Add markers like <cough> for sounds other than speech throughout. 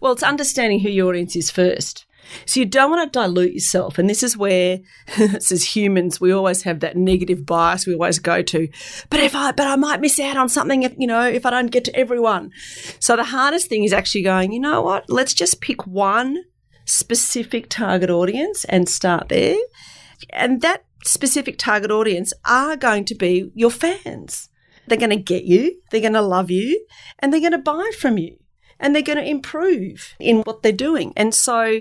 Well, it's understanding who your audience is first. So you don't want to dilute yourself. And this is where, <laughs> as humans, we always have that negative bias we always go to. But if I, but I might miss out on something if, you know, if I don't get to everyone. So the hardest thing is actually going, you know what? Let's just pick one specific target audience and start there. And that specific target audience are going to be your fans. They're going to get you, they're going to love you, and they're going to buy from you and they're going to improve in what they're doing. And so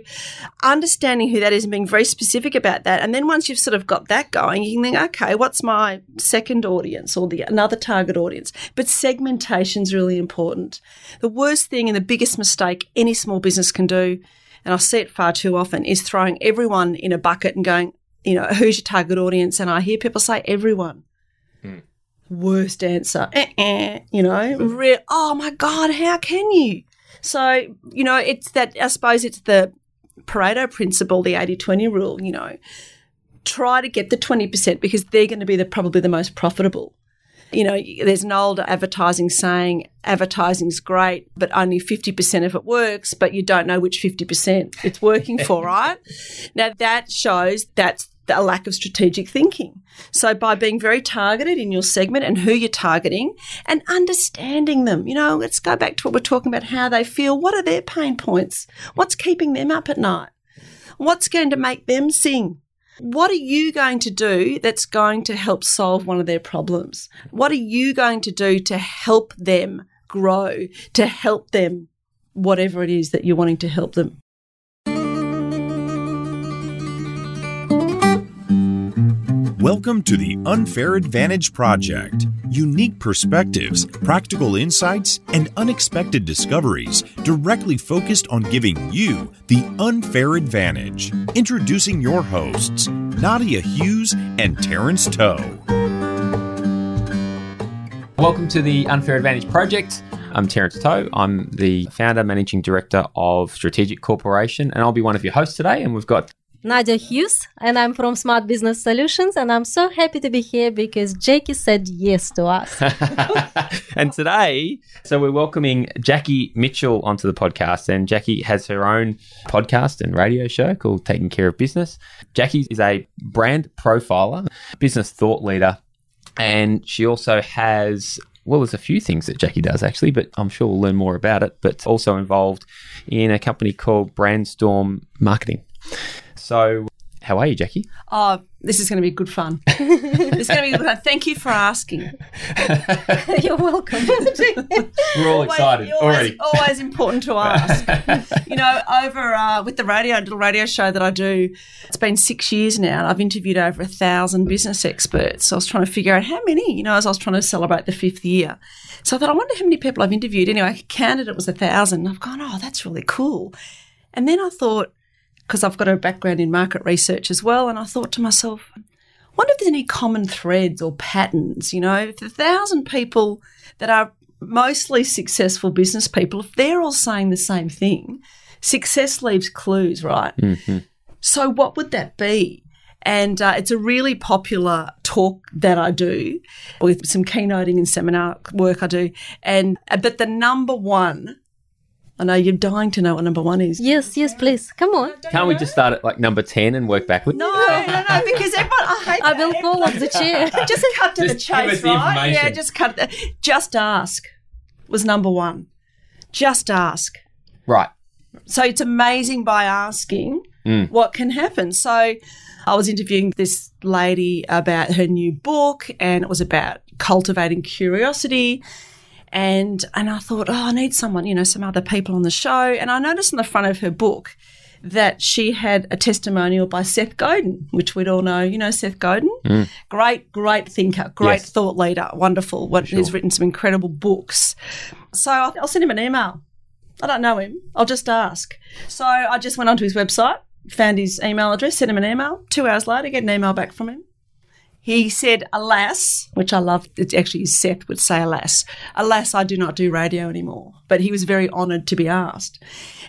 understanding who that is and being very specific about that. And then once you've sort of got that going, you can think, okay, what's my second audience or the another target audience? But segmentation is really important. The worst thing and the biggest mistake any small business can do, and I see it far too often, is throwing everyone in a bucket and going, you know, who's your target audience? And I hear people say everyone. Worst answer. Eh-eh, you know, re- oh my God, how can you? So, you know, it's that, I suppose it's the Pareto principle, the 80 20 rule, you know, try to get the 20% because they're going to be the, probably the most profitable. You know, there's an old advertising saying advertising's great, but only 50% of it works, but you don't know which 50% it's working for, <laughs> right? Now that shows that's a lack of strategic thinking. So by being very targeted in your segment and who you're targeting and understanding them, you know, let's go back to what we're talking about, how they feel. What are their pain points? What's keeping them up at night? What's going to make them sing? What are you going to do that's going to help solve one of their problems? What are you going to do to help them grow, to help them, whatever it is that you're wanting to help them? Welcome to the Unfair Advantage Project. Unique perspectives, practical insights, and unexpected discoveries directly focused on giving you the unfair advantage. Introducing your hosts, Nadia Hughes and Terence Toe. Welcome to the Unfair Advantage Project. I'm Terence Toe. I'm the founder, managing director of Strategic Corporation, and I'll be one of your hosts today. And we've got Nadia Hughes, and I'm from Smart Business Solutions, and I'm so happy to be here because Jackie said yes to us. <laughs> <laughs> and today, so we're welcoming Jackie Mitchell onto the podcast, and Jackie has her own podcast and radio show called Taking Care of Business. Jackie is a brand profiler, business thought leader, and she also has well, there's a few things that Jackie does actually, but I'm sure we'll learn more about it. But also involved in a company called Brandstorm Marketing. So, how are you, Jackie? Oh, this is going to be good fun. <laughs> this is going to be good fun. Thank you for asking. <laughs> You're welcome. <laughs> We're all always, excited always, already. Always important to ask. you know, over uh, with the radio little radio show that I do, it's been six years now. And I've interviewed over a thousand business experts. So I was trying to figure out how many. You know, as I was trying to celebrate the fifth year. So I thought, I wonder how many people I've interviewed. Anyway, I counted it was a thousand. I've gone, oh, that's really cool. And then I thought because I've got a background in market research as well. And I thought to myself, wonder if there's any common threads or patterns, you know, if a thousand people that are mostly successful business people, if they're all saying the same thing, success leaves clues, right? Mm-hmm. So what would that be? And uh, it's a really popular talk that I do with some keynoting and seminar work I do. And uh, but the number one I know you're dying to know what number one is. Yes, yes, please. Come on. Can't we just start at like number 10 and work backwards? No, no, no, because everyone, I hate I will fall off the chair. <laughs> just cut to just the chase, the right? Yeah, just cut. The, just ask was number one. Just ask. Right. So it's amazing by asking mm. what can happen. So I was interviewing this lady about her new book, and it was about cultivating curiosity and and I thought, oh, I need someone, you know, some other people on the show. And I noticed in the front of her book that she had a testimonial by Seth Godin, which we'd all know. You know Seth Godin, mm. great, great thinker, great yes. thought leader, wonderful. What sure. he's written some incredible books. So I'll, I'll send him an email. I don't know him. I'll just ask. So I just went onto his website, found his email address, sent him an email. Two hours later, get an email back from him. He said, Alas, which I love, it actually Seth would say, Alas, alas, I do not do radio anymore. But he was very honoured to be asked.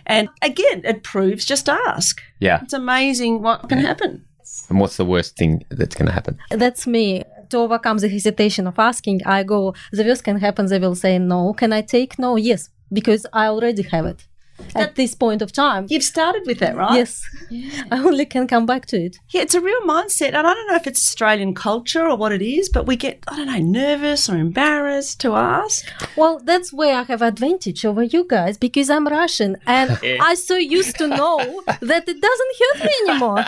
And again, it proves just ask. Yeah. It's amazing what can yeah. happen. And what's the worst thing that's going to happen? That's me. To overcome the hesitation of asking, I go, the worst can happen, they will say no. Can I take no? Yes, because I already have it. At this point of time. You've started with that, right? Yes, I only can come back to it. Yeah, it's a real mindset. And I don't know if it's Australian culture or what it is, but we get, I don't know, nervous or embarrassed to ask. Well, that's where I have advantage over you guys because I'm Russian and <laughs> I so used to know that it doesn't hurt me anymore.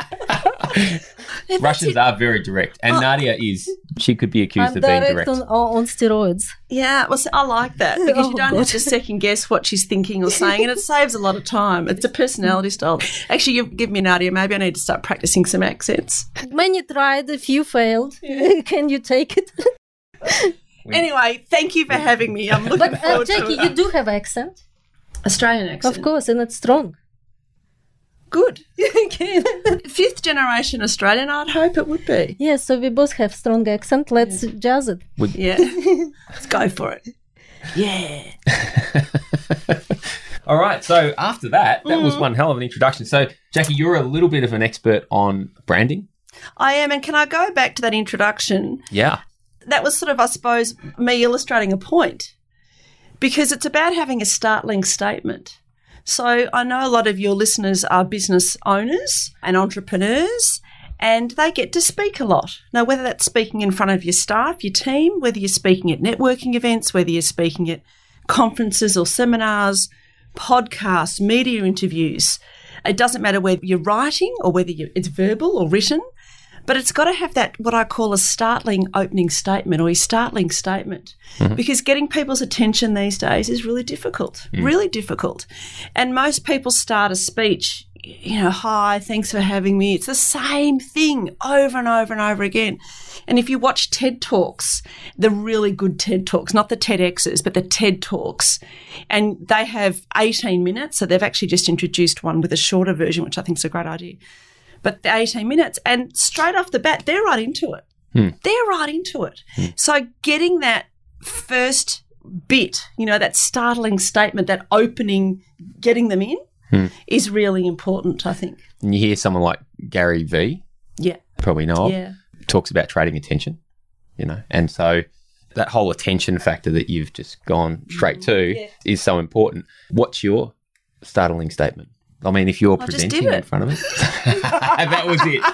<laughs> Russians are very direct, and oh. Nadia is. She could be accused I'm of being direct direct. on, on steroids. Yeah, well, I like that because <laughs> oh, you Oh, don't God. have to second guess what she's thinking or saying, and it saves a lot of time. It's a personality style. Actually, you've given me an idea. Maybe I need to start practicing some accents. Many tried, a few failed. <laughs> can you take it? Anyway, thank you for having me. I'm looking but uh, forward Jackie, to you do have accent, Australian accent. of course, and it's strong. Good. <laughs> Fifth generation Australian, I'd hope it would be. Yes, so we both have strong accent. Let's jazz it. Yeah. <laughs> Let's go for it. Yeah. All right. So after that, that Mm. was one hell of an introduction. So Jackie, you're a little bit of an expert on branding. I am. And can I go back to that introduction? Yeah. That was sort of, I suppose, me illustrating a point because it's about having a startling statement. So I know a lot of your listeners are business owners and entrepreneurs. And they get to speak a lot. Now, whether that's speaking in front of your staff, your team, whether you're speaking at networking events, whether you're speaking at conferences or seminars, podcasts, media interviews, it doesn't matter whether you're writing or whether you, it's verbal or written, but it's got to have that, what I call a startling opening statement or a startling statement. Mm-hmm. Because getting people's attention these days is really difficult, mm. really difficult. And most people start a speech, you know, hi, thanks for having me. It's the same thing over and over and over again. And if you watch TED Talks, the really good TED Talks, not the TEDx's, but the TED Talks, and they have 18 minutes. So they've actually just introduced one with a shorter version, which I think is a great idea. But the 18 minutes, and straight off the bat, they're right into it. Hmm. They're right into it. Hmm. So getting that first bit, you know, that startling statement, that opening, getting them in Hmm. is really important, I think. And you hear someone like Gary V, Yeah. probably know of, Yeah. talks about trading attention, you know, and so that whole attention factor that you've just gone straight to mm-hmm. Yeah. is so important. What's your startling statement? I mean, if you're I just presenting did in front of me, <laughs> that was it. <laughs>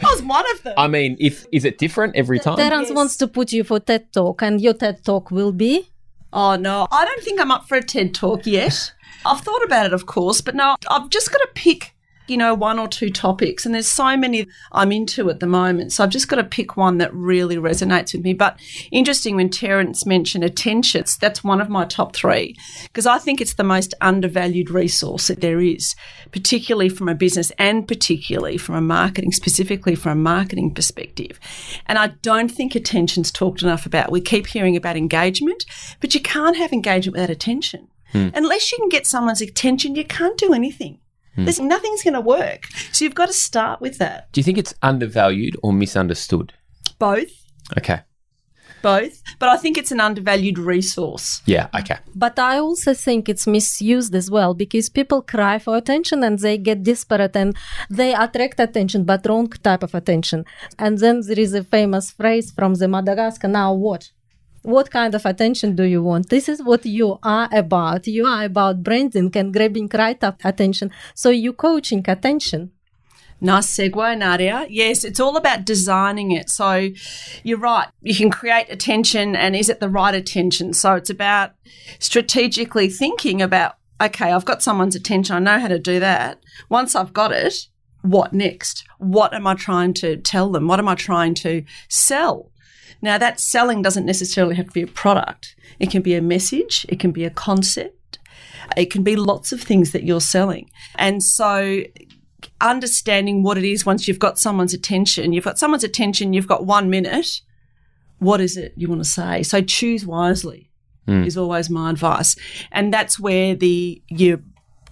That was one of them. I mean, if is it different every time? Terence yes. wants to put you for TED Talk, and your TED Talk will be. Oh, no. I don't think I'm up for a TED talk yet. I've thought about it, of course, but no, I've just got to pick, you know, one or two topics. And there's so many I'm into at the moment. So I've just got to pick one that really resonates with me. But interesting when Terence mentioned attention, that's one of my top three because I think it's the most undervalued resource that there is, particularly from a business and particularly from a marketing, specifically from a marketing perspective. And I don't think attention's talked enough about. We keep hearing about engagement, but you can't have engagement without attention. Hmm. Unless you can get someone's attention, you can't do anything. Hmm. There's nothing's going to work. So you've got to start with that. Do you think it's undervalued or misunderstood? Both, Okay. both. But I think it's an undervalued resource. Yeah. Okay. But I also think it's misused as well because people cry for attention and they get desperate and they attract attention, but wrong type of attention. And then there is a famous phrase from the Madagascar. Now what? What kind of attention do you want? This is what you are about. You are about branding and grabbing right up attention. So you coaching attention. Nice segue, Nadia. Yes, it's all about designing it. So you're right. You can create attention, and is it the right attention? So it's about strategically thinking about, okay, I've got someone's attention. I know how to do that. Once I've got it, what next? What am I trying to tell them? What am I trying to sell? Now, that selling doesn't necessarily have to be a product, it can be a message, it can be a concept, it can be lots of things that you're selling. And so, understanding what it is once you've got someone's attention, you've got someone's attention, you've got one minute. What is it you want to say? So, choose wisely hmm. is always my advice. And that's where the your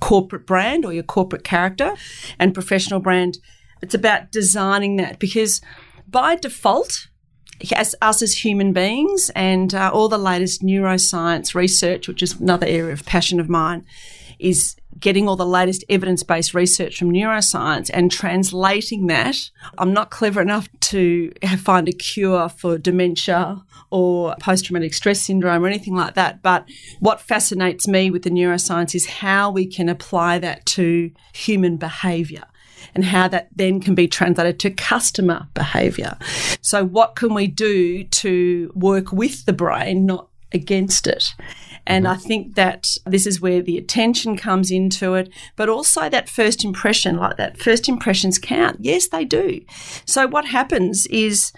corporate brand or your corporate character and professional brand, it's about designing that because by default, us as human beings and uh, all the latest neuroscience research, which is another area of passion of mine, is getting all the latest evidence based research from neuroscience and translating that. I'm not clever enough to find a cure for dementia or post traumatic stress syndrome or anything like that. But what fascinates me with the neuroscience is how we can apply that to human behavior and how that then can be translated to customer behavior. So, what can we do to work with the brain, not against it? And mm-hmm. I think that this is where the attention comes into it, but also that first impression, like that first impressions count. Yes, they do. So, what happens is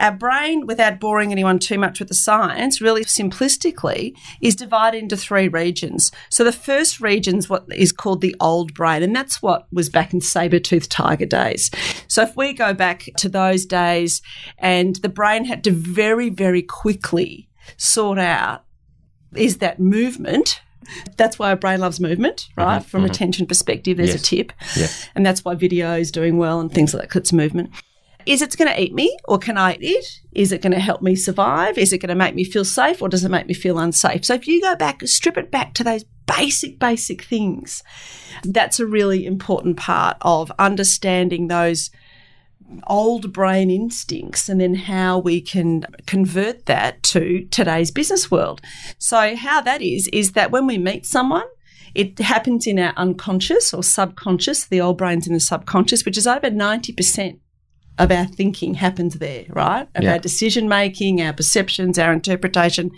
our brain, without boring anyone too much with the science, really simplistically, is divided into three regions. So the first region is what is called the old brain, and that's what was back in saber-toothed tiger days. So if we go back to those days, and the brain had to very, very quickly sort out is that movement that's why our brain loves movement, right? Mm-hmm, From mm-hmm. attention perspective, there's yes. a tip. Yeah. And that's why video is doing well and things like that, it's movement. Is it going to eat me or can I eat it? Is it going to help me survive? Is it going to make me feel safe or does it make me feel unsafe? So if you go back, strip it back to those basic, basic things, that's a really important part of understanding those old brain instincts and then how we can convert that to today's business world. So, how that is, is that when we meet someone, it happens in our unconscious or subconscious, the old brain's in the subconscious, which is over 90% of our thinking happens there, right? Of Yeah. our decision making, our perceptions, our interpretation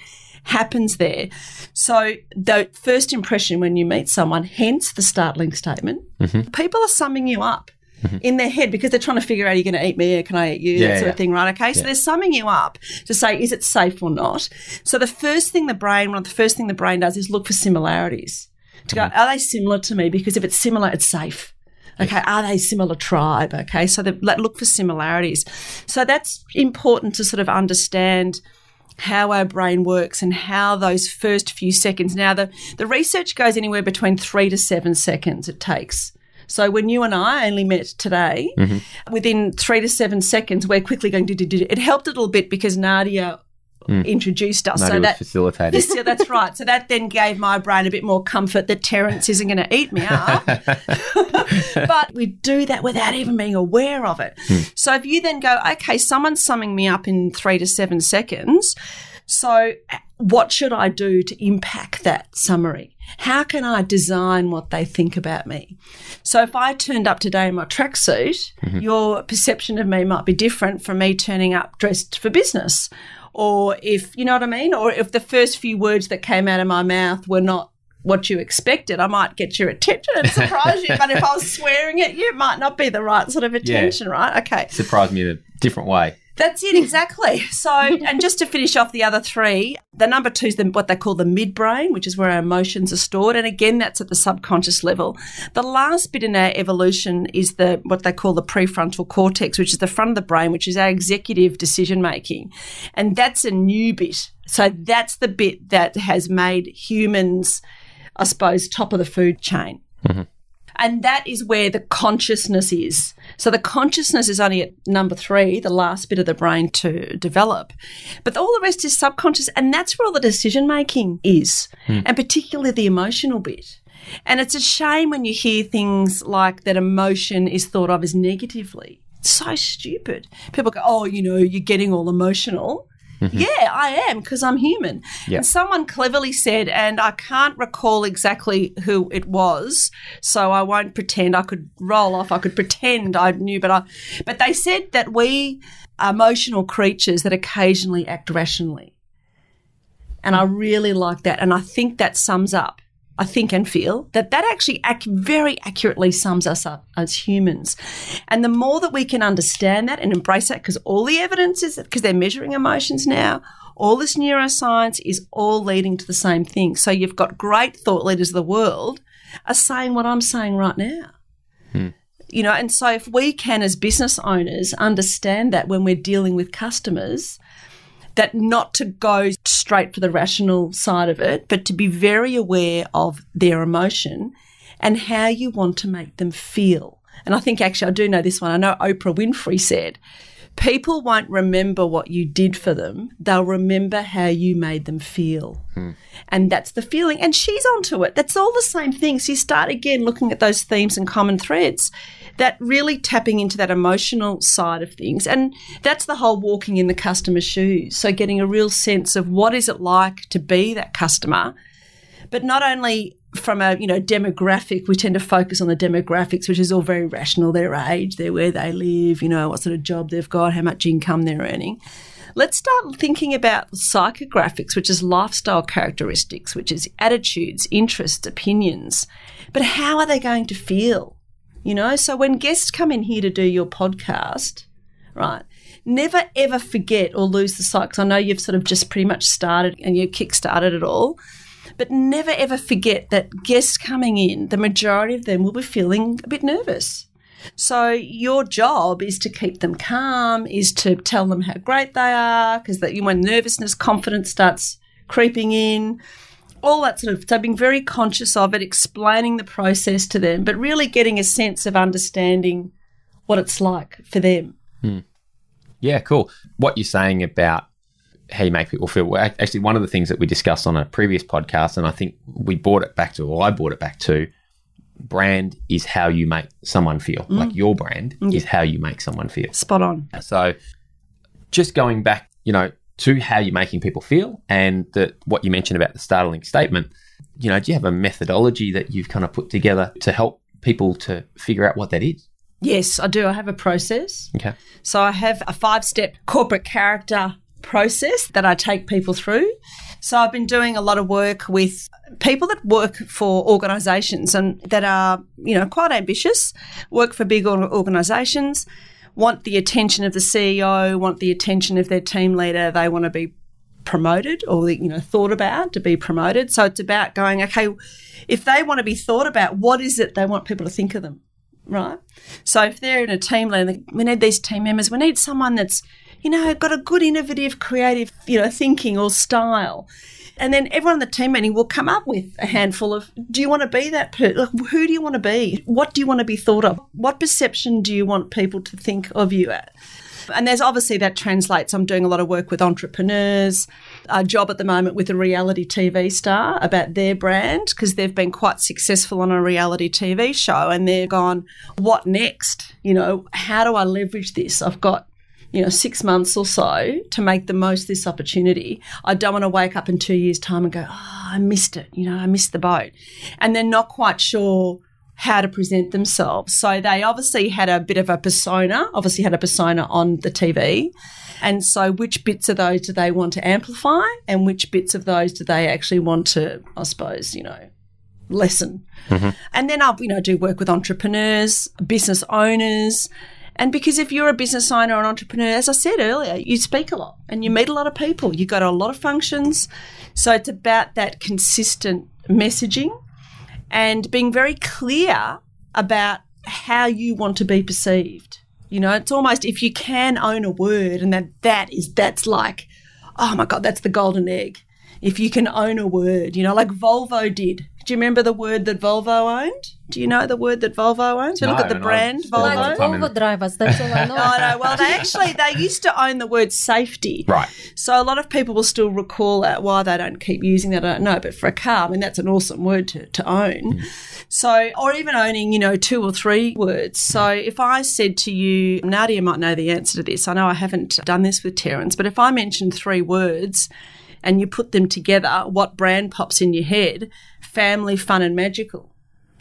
happens there. So the first impression when you meet someone, hence the startling statement, Mm-hmm. people are summing you up. In their head, because they're trying to figure out, are you going to eat me or can I eat you? Yeah, that sort yeah. of thing, right? Okay. So Yeah. they're summing you up to say, is it safe or not? So the first thing the brain, one of the first thing the brain does is look for similarities. To Mm-hmm. go, are they similar to me? Because if it's similar, it's safe. Okay, are they similar tribe? Okay, so they look for similarities. So that's important to sort of understand how our brain works and how those first few seconds. Now, the, the research goes anywhere between three to seven seconds it takes. So when you and I only met today, mm-hmm. within three to seven seconds, we're quickly going to do, do, do. It helped a little bit because Nadia introduced us. Nadia so that facilitated. <laughs> Yeah, that's right. So that then gave my brain a bit more comfort that Terence isn't going to eat me up. <laughs> <laughs> but we do that without even being aware of it. So if you then go, okay, someone's summing me up in three to seven seconds. So uh, what should I do to impact that summary? How can I design what they think about me? So if I turned up today in my tracksuit, your perception of me might be different from me turning up dressed for business. Or if, you know what I mean? Or if the first few words that came out of my mouth were not what you expected, I might get your attention and surprise you. But if I was <laughs> swearing at you, it might not be the right sort of attention, right? Okay. Surprised me in a different way. That's it, exactly. So, <laughs> and just to finish off the other three, the number two is the, what they call the midbrain, which is where our emotions are stored. And again, that's at the subconscious level. The last bit in our evolution is the what they call the prefrontal cortex, which is the front of the brain, which is our executive decision making. And that's a new bit. So that's the bit that has made humans, I suppose, top of the food chain. Mm-hmm. And that is where the consciousness is. So the consciousness is only at number three, the last bit of the brain to develop. But all the rest is subconscious. And that's where all the decision making is, hmm. and particularly the emotional bit. And it's a shame when you hear things like that emotion is thought of as negatively. It's so stupid. People go, oh, you know, you're getting all emotional. Mm-hmm. Yeah, I am because I'm human. Yeah. And someone cleverly said, and I can't recall exactly who it was, so I won't pretend. I could roll off. I could pretend I knew, but I. But they said that we are emotional creatures that occasionally act rationally, and I hmm. really like that. And I think that sums up. I think and feel that that actually ac- very accurately sums us up as humans. And the more that we can understand that and embrace that, because all the evidence is because they're measuring emotions now, all this neuroscience is all leading to the same thing. So you've got great thought leaders of the world are saying what I'm saying right now. Hmm. You know, and so if we can, as business owners, understand that when we're dealing with customers, that not to go straight for the rational side of it, but to be very aware of their emotion and how you want to make them feel. And I think actually, I do know this one. I know Oprah Winfrey said, People won't remember what you did for them. They'll remember how you made them feel. Hmm. And that's the feeling. And she's onto it. That's all the same thing. So you start again looking at those themes and common threads that really tapping into that emotional side of things. And that's the whole walking in the customer's shoes. So getting a real sense of what is it like to be that customer, but not only from a you know demographic we tend to focus on the demographics which is all very rational. Their age their where they live you know what sort of job they've got how much income they're earning. Let's start thinking about psychographics which is lifestyle characteristics which is attitudes interests opinions. But how are they going to feel you know so when guests come in here to do your podcast right never ever forget or lose the sight because i know you've sort of just pretty much started and you kick started it all but never ever forget that guests coming in, the majority of them will be feeling a bit nervous. So your job is to keep them calm, is to tell them how great they are, because that when nervousness, confidence starts creeping in, all that sort of. So being very conscious of it, explaining the process to them, but really getting a sense of understanding what it's like for them. Hmm. Yeah, cool. What you're saying about how you make people feel well, actually one of the things that we discussed on a previous podcast, and I think we brought it back to, or I brought it back to, brand is how you make someone feel. Mm. Like your brand is how you make someone feel. Spot on. So, just going back, you know, to how you're making people feel, and that what you mentioned about the startling statement. You know, do you have a methodology that you've kind of put together to help people to figure out what that is? Yes, I do. I have a process. Okay. So I have a five step corporate character process that I take people through. So I've been doing a lot of work with people that work for organisations and that are, you know, quite ambitious, work for big organisations, want the attention of the CEO, want the attention of their team leader, they want to be promoted or you know thought about to be promoted. So it's about going, okay, if they want to be thought about, what is it they want people to think of them? right? So if they're in a team lead, we need these team members. We need someone that's, you know, got a good, innovative, creative, you know, thinking or style. And then everyone in the team meeting will come up with a handful of, do you want to be that person? Like, who do you want to be? What do you want to be thought of? What perception do you want people to think of you at? And there's obviously that translates. I'm doing a lot of work with entrepreneurs, a job at the moment with a reality TV star about their brand because they've been quite successful on a reality TV show and they're gone, what next? You know, how do I leverage this? I've got you know, six months or so to make the most of this opportunity. I don't want to wake up in two years' time and go, oh, I missed it. You know, I missed the boat. And they're not quite sure how to present themselves. So they obviously had a bit of a persona, obviously had a persona on the TV. And so which bits of those do they want to amplify and which bits of those do they actually want to, I suppose, you know, lessen? Mm-hmm. And then I'll, you know, do work with entrepreneurs, business owners. And because if you're a business owner or an entrepreneur, as I said earlier, you speak a lot and you meet a lot of people. You go to a lot of functions. So it's about that consistent messaging and being very clear about how you want to be perceived. You know, it's almost if you can own a word and that that is that's like, oh my god, that's the golden egg. If you can own a word, you know, like Volvo did. Do you remember the word that Volvo owned? Do you know the word that Volvo owns? So look at the brand spent a Volvo. of time in- Volvo drivers, that's all I <laughs> know. Oh no! Well, they actually they used to own the word safety, Right. So a lot of people will still recall that. Why they don't keep using that, I don't know. But for a car, I mean, that's an awesome word to, to own. Mm. So, or even owning, you know, two or three words. So mm. if I said to you, Nadia might know the answer to this. I know I haven't done this with Terence, but if I mentioned three words and you put them together, what brand pops in your head? Family, fun, and magical.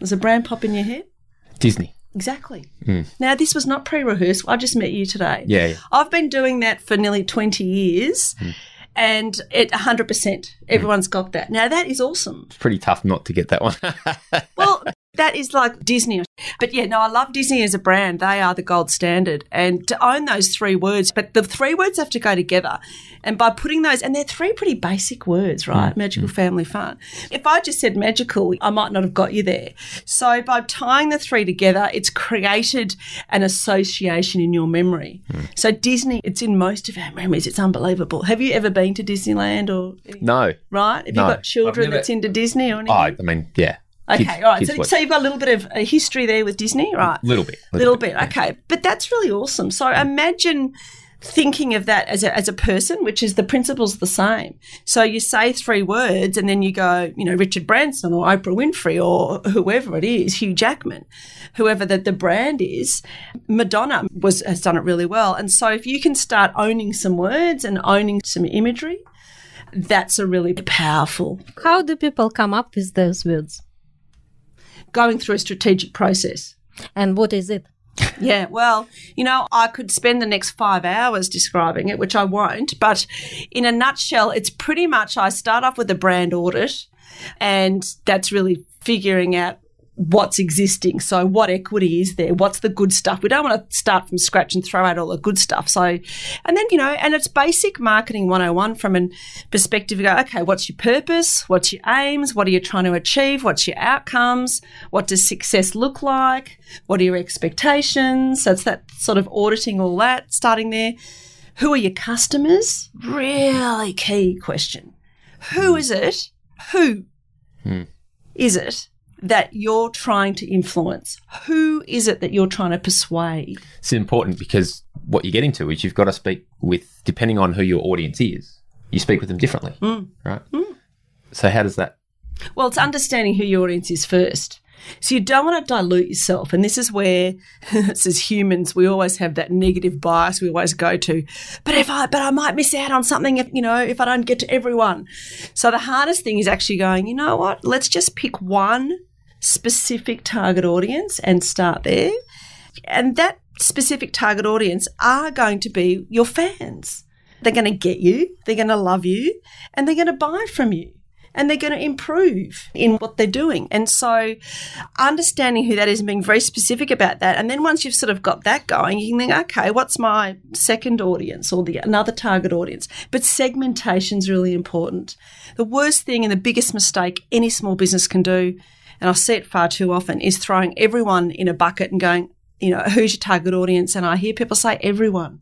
Does a brand pop in your head? Disney. Exactly. Mm. Now, this was not pre rehearsed. I just met you today. Yeah, yeah. I've been doing that for nearly 20 years mm. and it 100%. Everyone's got that. Now, that is awesome. It's pretty tough not to get that one. <laughs> Well, that is like Disney. But yeah, no, I love Disney as a brand. They are the gold standard. And to own those three words, but the three words have to go together. And by putting those, and they're three pretty basic words, right? Mm, magical, mm. family, fun. If I just said magical, I might not have got you there. So by tying the three together, it's created an association in your memory. Mm. So Disney, it's in most of our memories. It's unbelievable. Have you ever been to Disneyland or, no. right? Have No. you got children never- that's into Disney or oh, anything? Oh, I mean, yeah. Okay, Kids- all right. So, so you've got a little bit of a history there with Disney, right? A little bit. A little bit. Okay, but that's really awesome. So imagine thinking of that as a, as a person, which is the principle's the same. So you say three words and then you go, you know, Richard Branson or Oprah Winfrey or whoever it is, Hugh Jackman, whoever that the brand is. Madonna was has done it really well. And so if you can start owning some words and owning some imagery, that's a really powerful How do people come up with those words? Going through a strategic process. And what is it? <laughs> Yeah, well, you know, I could spend the next five hours describing it, which I won't. But in a nutshell, it's pretty much I start off with a brand audit, and that's really figuring out what's existing. So, what equity is there? What's the good stuff? We don't want to start from scratch and throw out all the good stuff. So, and then, you know, and it's basic marketing 101 from a perspective. You go, okay, what's your purpose? What's your aims? What are you trying to achieve? What's your outcomes? What does success look like? What are your expectations? So, it's that sort of auditing all that, starting there. Who are your customers? Really key question. Who hmm. is it? Who hmm. is it that you're trying to influence? Who is it that you're trying to persuade? It's important because what you're getting to is you've got to speak with, depending on who your audience is, you speak with them differently, mm. right? Mm. So, how does that? Well, it's understanding who your audience is first. So you don't want to dilute yourself. And this is where, <laughs> as humans, we always have that negative bias we always go to. But if I, but I might miss out on something if, you know, if I don't get to everyone. So the hardest thing is actually going, you know what? Let's just pick one specific target audience and start there. And that specific target audience are going to be your fans. They're going to get you, they're going to love you, and they're going to buy from you and they're going to improve in what they're doing. And so understanding who that is and being very specific about that. And then once you've sort of got that going, you can think, okay, what's my second audience or the another target audience? But segmentation is really important. The worst thing and the biggest mistake any small business can do, and I see it far too often, is throwing everyone in a bucket and going, you know, who's your target audience? And I hear people say everyone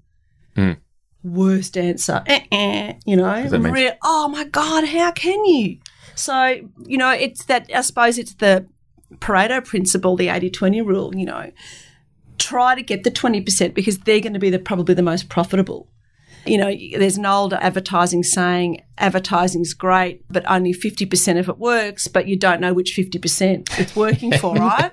worst answer. Eh, eh, you know, oh my God, how can you? So, you know, it's that, I suppose it's the Pareto principle, the 80 20 rule, you know, try to get the 20% because they're going to be the, probably the most profitable. You know, there's an old advertising saying advertising's great, but only 50% of it works, but you don't know which 50% it's working for, <laughs> right?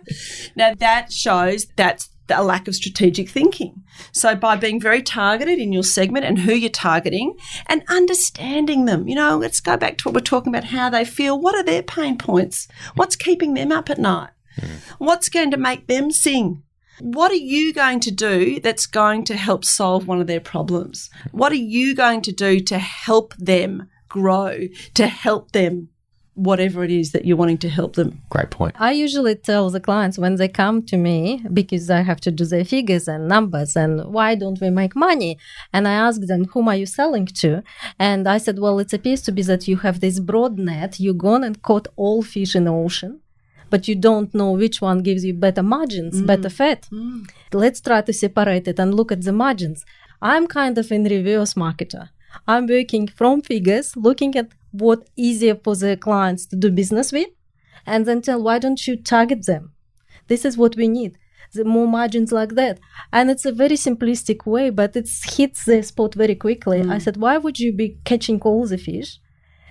Now, that shows that's a lack of strategic thinking. So, by being very targeted in your segment and who you're targeting and understanding them, you know, let's go back to what we're talking about how they feel. What are their pain points? What's keeping them up at night? Hmm. What's going to make them sing? What are you going to do that's going to help solve one of their problems? What are you going to do to help them grow, to help them, whatever it is that you're wanting to help them? Great point. I usually tell the clients when they come to me because I have to do their figures and numbers and why don't we make money? And I ask them, whom are you selling to? And I said, well, it appears to be that you have this broad net, you gone and caught all fish in the ocean. But you don't know which one gives you better margins, mm. better fat. Mm. Let's try to separate it and look at the margins. I'm kind of in reverse marketer. I'm working from figures, looking at what easier for the clients to do business with, and then tell why don't you target them? This is what we need. The more margins like that. And it's a very simplistic way, but it hits the spot very quickly. I mm. said, why would you be catching all the fish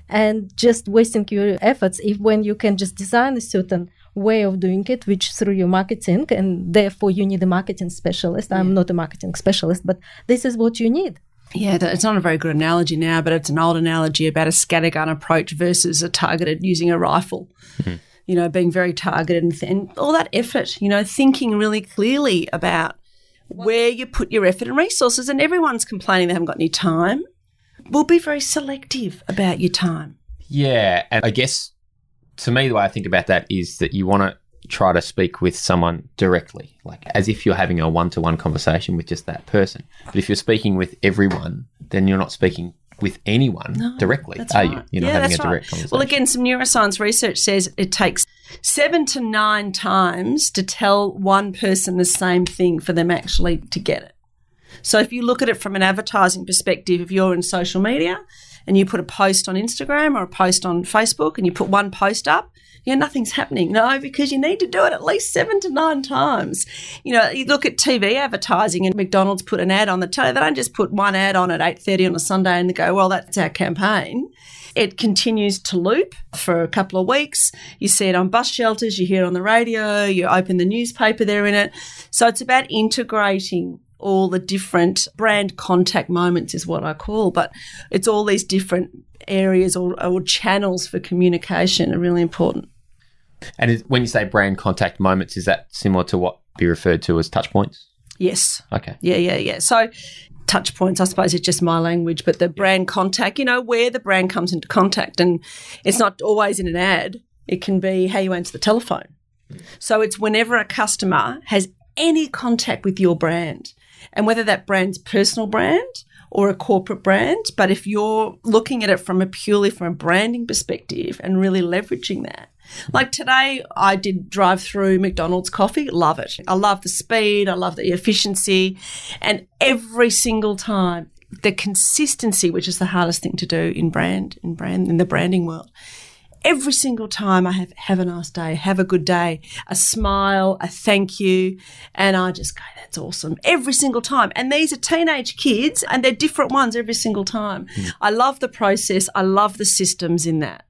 and just wasting your efforts if when you can just design a certain way of doing it, which through your marketing, and therefore you need a marketing specialist. I'm not a marketing specialist, but this is what you need. Yeah, it's not a very good analogy now, but it's an old analogy about a scattergun approach versus a targeted using a rifle. Mm-hmm. You know, being very targeted and, and all that effort, you know, thinking really clearly about where you put your effort and resources. And everyone's complaining they haven't got any time. We'll be very selective about your time. Yeah, and I guess to me, the way I think about that is that you want to try to speak with someone directly, like as if you're having a one to one conversation with just that person. But if you're speaking with everyone, then you're not speaking with anyone directly, are right. you? You're not yeah, having a direct right. conversation. Well, again, some neuroscience research says it takes seven to nine times to tell one person the same thing for them actually to get it. So if you look at it from an advertising perspective, if you're in social media and you put a post on Instagram or a post on Facebook and you put one post up, Yeah, nothing's happening. No, because you need to do it at least seven to nine times. You know, you look at TV advertising and McDonald's put an ad on the telly. They don't just put one ad on at 8.30 on a Sunday and they go, well, that's our campaign. It continues to loop for a couple of weeks. You see it on bus shelters, you hear it on the radio, you open the newspaper, they're in it. So it's about integrating all the different brand contact moments is what I call, but it's all these different areas or, or channels for communication are really important. And is, when you say brand contact moments, is that similar to what be referred to as touch points? Yes. Okay. Yeah, yeah, yeah. So touch points, I suppose it's just my language, but the brand contact, you know, where the brand comes into contact and it's not always in an ad. It can be how you answer the telephone. So it's whenever a customer has any contact with your brand and whether that brand's personal brand or a corporate brand. But if you're looking at it from a purely from a branding perspective and really leveraging that, like today, I did drive through McDonald's coffee. Love it. I love the speed. I love the efficiency. And every single time, the consistency, which is the hardest thing to do in brand, in brand, in the branding world. Every single time I have, have a nice day, have a good day, a smile, a thank you. And I just go, that's awesome. Every single time. And these are teenage kids and they're different ones every single time. Hmm. I love the process. I love the systems in that.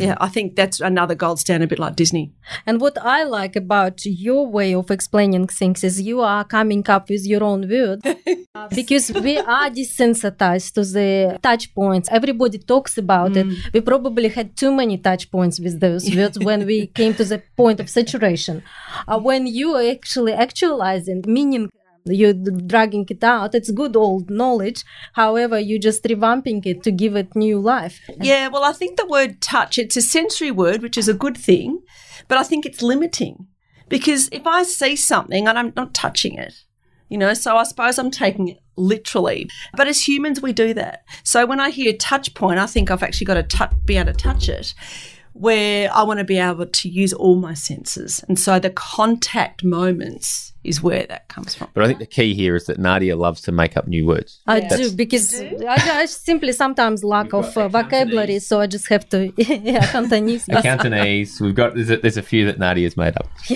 Yeah, I think that's another gold standard, a bit like Disney. And what I like about your way of explaining things is you are coming up with your own word <laughs> because we are desensitized to the touch points. Everybody talks about it. We probably had too many touch points with those words when we came to the point of saturation. Uh, when you are actually actualizing, meaning you're dragging it out. It's good old knowledge. However, you're just revamping it to give it new life. Yeah, well, I think the word touch, it's a sensory word, which is a good thing, but I think it's limiting because if I see something and I'm not touching it, you know, so I suppose I'm taking it literally. But as humans, we do that. So when I hear touch point, I think I've actually got to touch, be able to touch it where I want to be able to use all my senses. And so the contact moments is where that comes from. But I think the key here is that Nadia loves to make up new words. I do because I, I simply sometimes lack of uh, vocabulary, so I just have to <laughs> yeah, Cantonese. A Cantonese. We've got there's a, there's a few that Nadia's made up. <laughs>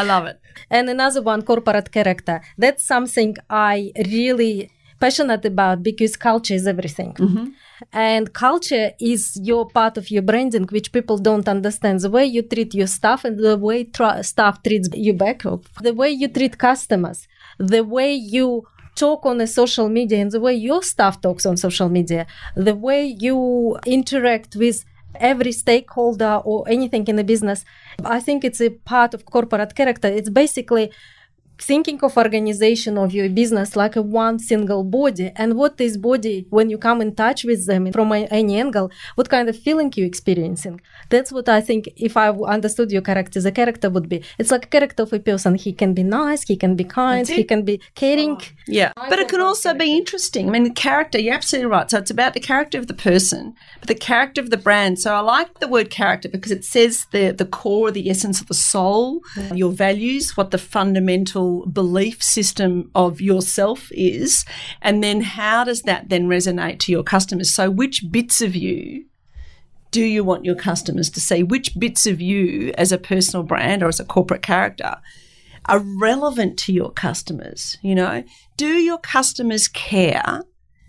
I love it. And another one, corporate character. That's something I really passionate about because culture is everything. And culture is your part of your branding, which people don't understand. The way you treat your staff and the way tra- staff treats you back, the way you treat customers, the way you talk on a social media and the way your staff talks on social media, the way you interact with every stakeholder or anything in the business. I think it's a part of corporate character. It's basically thinking of organization of your business like a one single body and what this body when you come in touch with them from a, any angle what kind of feeling you experiencing that's what i think if i understood your character the character would be it's like a character of a person he can be nice he can be kind he can be caring oh, Yeah. But it can also be interesting. I mean, the character, you're absolutely right. So it's about the character of the person, but the character of the brand. So I like the word character because it says the, the core, the essence of the soul, your values, what the fundamental belief system of yourself is. And then how does that then resonate to your customers? So which bits of you do you want your customers to see? Which bits of you as a personal brand or as a corporate character are relevant to your customers? You know, do your customers care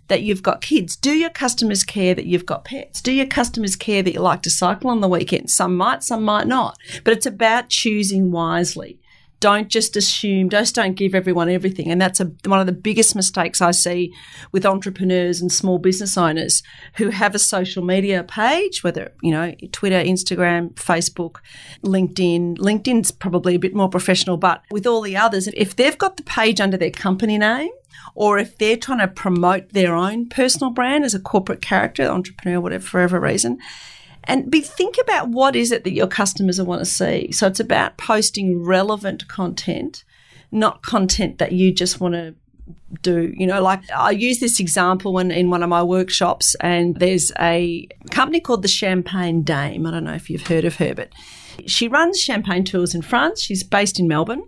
that you've got kids? Do your customers care that you've got pets? Do your customers care that you like to cycle on the weekend? Some might, some might not. But it's about choosing wisely. Don't just assume, just don't give everyone everything. And that's a, one of the biggest mistakes I see with entrepreneurs and small business owners who have a social media page, whether, you know, Twitter, Instagram, Facebook, LinkedIn. LinkedIn's probably a bit more professional, but with all the others, if they've got the page under their company name, or if they're trying to promote their own personal brand as a corporate character, entrepreneur, whatever, for whatever reason, and be think about what is it that your customers want to see. So it's about posting relevant content, not content that you just want to do. You know, like I use this example when in one of my workshops, and there's a company called the Champagne Dame. I don't know if you've heard of her, but she runs champagne tours in France. She's based in Melbourne.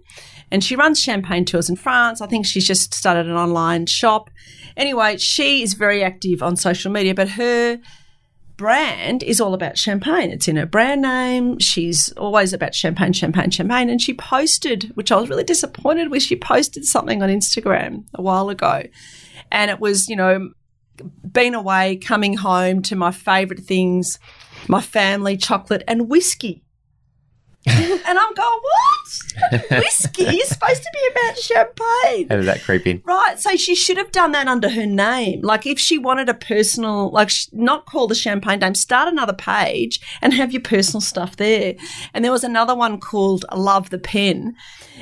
And she runs champagne tours in France. I think she's just started an online shop. Anyway, she is very active on social media, but her brand is all about champagne. It's in her brand name. She's always about champagne, champagne, champagne. And she posted, which I was really disappointed with, she posted something on Instagram a while ago. And it was, you know, been away, coming home to my favourite things, my family, chocolate, and whiskey. <laughs> and I'm going, what? Whiskey is supposed to be about champagne. How did that creep in? Right. So she should have done that under her name. Like if she wanted a personal, like sh- not call the Champagne Dame, start another page and have your personal stuff there. And there was another one called Love the Pen.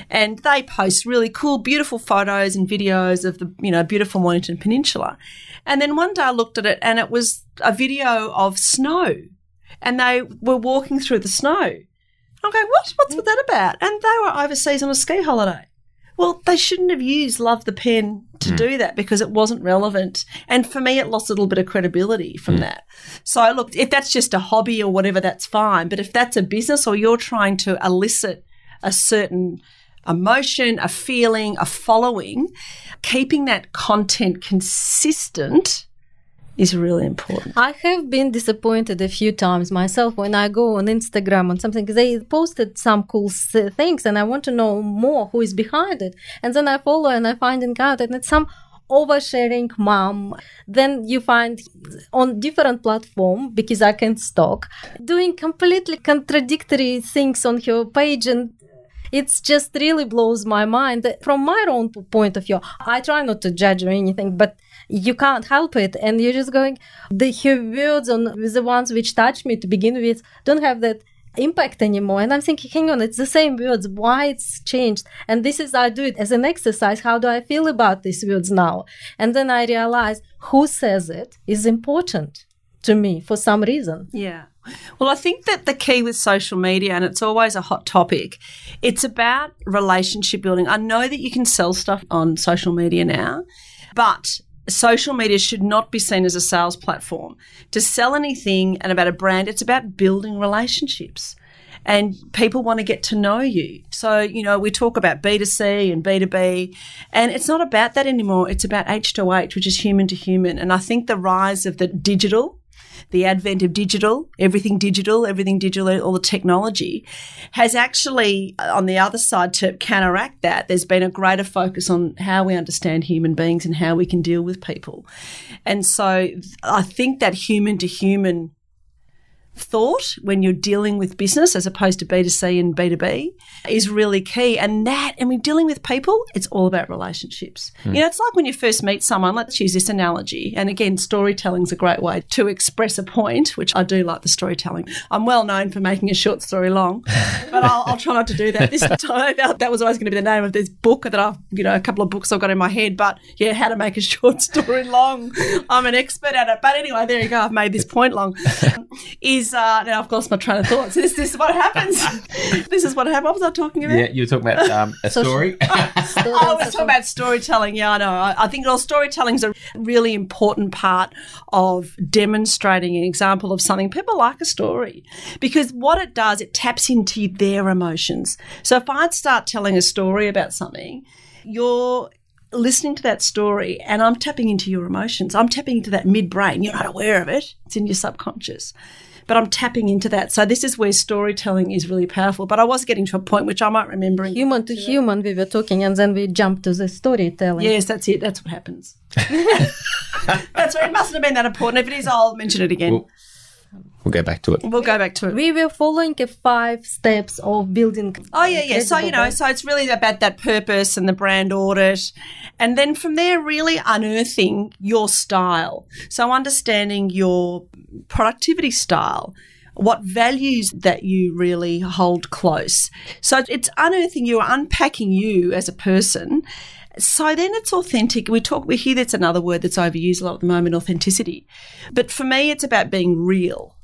And they post really cool, beautiful photos and videos of the, you know, beautiful Mornington Peninsula. And then one day I looked at it and it was a video of snow. And they were walking through the snow. I'm going, what? What's with that about? And they were overseas on a ski holiday. Well, they shouldn't have used Love the Pen to hmm. do that because it wasn't relevant. And for me, it lost a little bit of credibility from hmm. that. So, look, if that's just a hobby or whatever, that's fine. But if that's a business or you're trying to elicit a certain emotion, a feeling, a following, keeping that content consistent is really important. I have been disappointed a few times myself when I go on Instagram on something. They posted some cool things, and I want to know more who is behind it. And then I follow and I finding out, and it's some oversharing mom. Then you find on different platform because I can stalk doing completely contradictory things on her page and it's just really blows my mind from my own point of view i try not to judge or anything but you can't help it. And you're just going the words on the ones which touch me to begin with don't have that impact anymore. And i'm thinking hang on it's the same words. Why it's changed? And this is i do it as an exercise. How do i feel about these words now? And then i realize who says it is important to me for some reason. Yeah. Well, I think that the key with social media, and it's always a hot topic, it's about relationship building. I know that you can sell stuff on social media now, but social media should not be seen as a sales platform. To sell anything and about a brand, it's about building relationships. And people want to get to know you. So, you know, we talk about B2C and B2B, and it's not about that anymore. It's about H2H, which is human to human. And I think the rise of the digital the advent of digital, everything digital, everything digital, all the technology, has actually, uh, on the other side, to counteract that, there's been a greater focus on how we understand human beings and how we can deal with people. And so I think that human to human thought when you're dealing with business as opposed to B2C and B2B is really key. And that, and when dealing with people, it's all about relationships. Hmm. You know, it's like when you first meet someone, let's use this analogy. And again, storytelling's a great way to express a point, which I do like the storytelling. I'm well known for making a short story long, <laughs> but I'll, I'll try not to do that this <laughs> time. That, that was always going to be the name of this book that I've, you know, a couple of books I've got in my head. But yeah, how to make a <laughs> short story long. I'm an expert at it. But anyway, there you go. I've made this point long. Is uh, now I've lost my train of thought. So this, this is what happens. <laughs> this is what happened. What was I talking about? Yeah, you were talking about um, a story. <laughs> <laughs> I was talking about storytelling. Yeah, I know. I, I think well, storytelling is a really important part of demonstrating an example of something. People like a story because what it does, it taps into their emotions. So if I start telling a story about something, you're listening to that story and I'm tapping into your emotions. I'm tapping into that midbrain. You're not aware of it. It's in your subconscious. But I'm tapping into that. So this is where storytelling is really powerful. But I was getting to a point which I might remember. human to human we were talking and then we jumped to the storytelling Yes, that's it. That's what happens. <laughs> that's right. It mustn't have been that important. If it is, I'll mention it again. Well- we'll go back to it. we'll go back to it. we were following the five steps of building Oh yeah, yeah. So you know, so it's really about that purpose and the brand audit, and then from there, really unearthing your style. So understanding your productivity style, what values that you really hold close. So it's unearthing you, unpacking you as a person. So then it's authentic. We talk, we hear that's another word that's overused a lot at the moment, authenticity. But for me, it's about being real.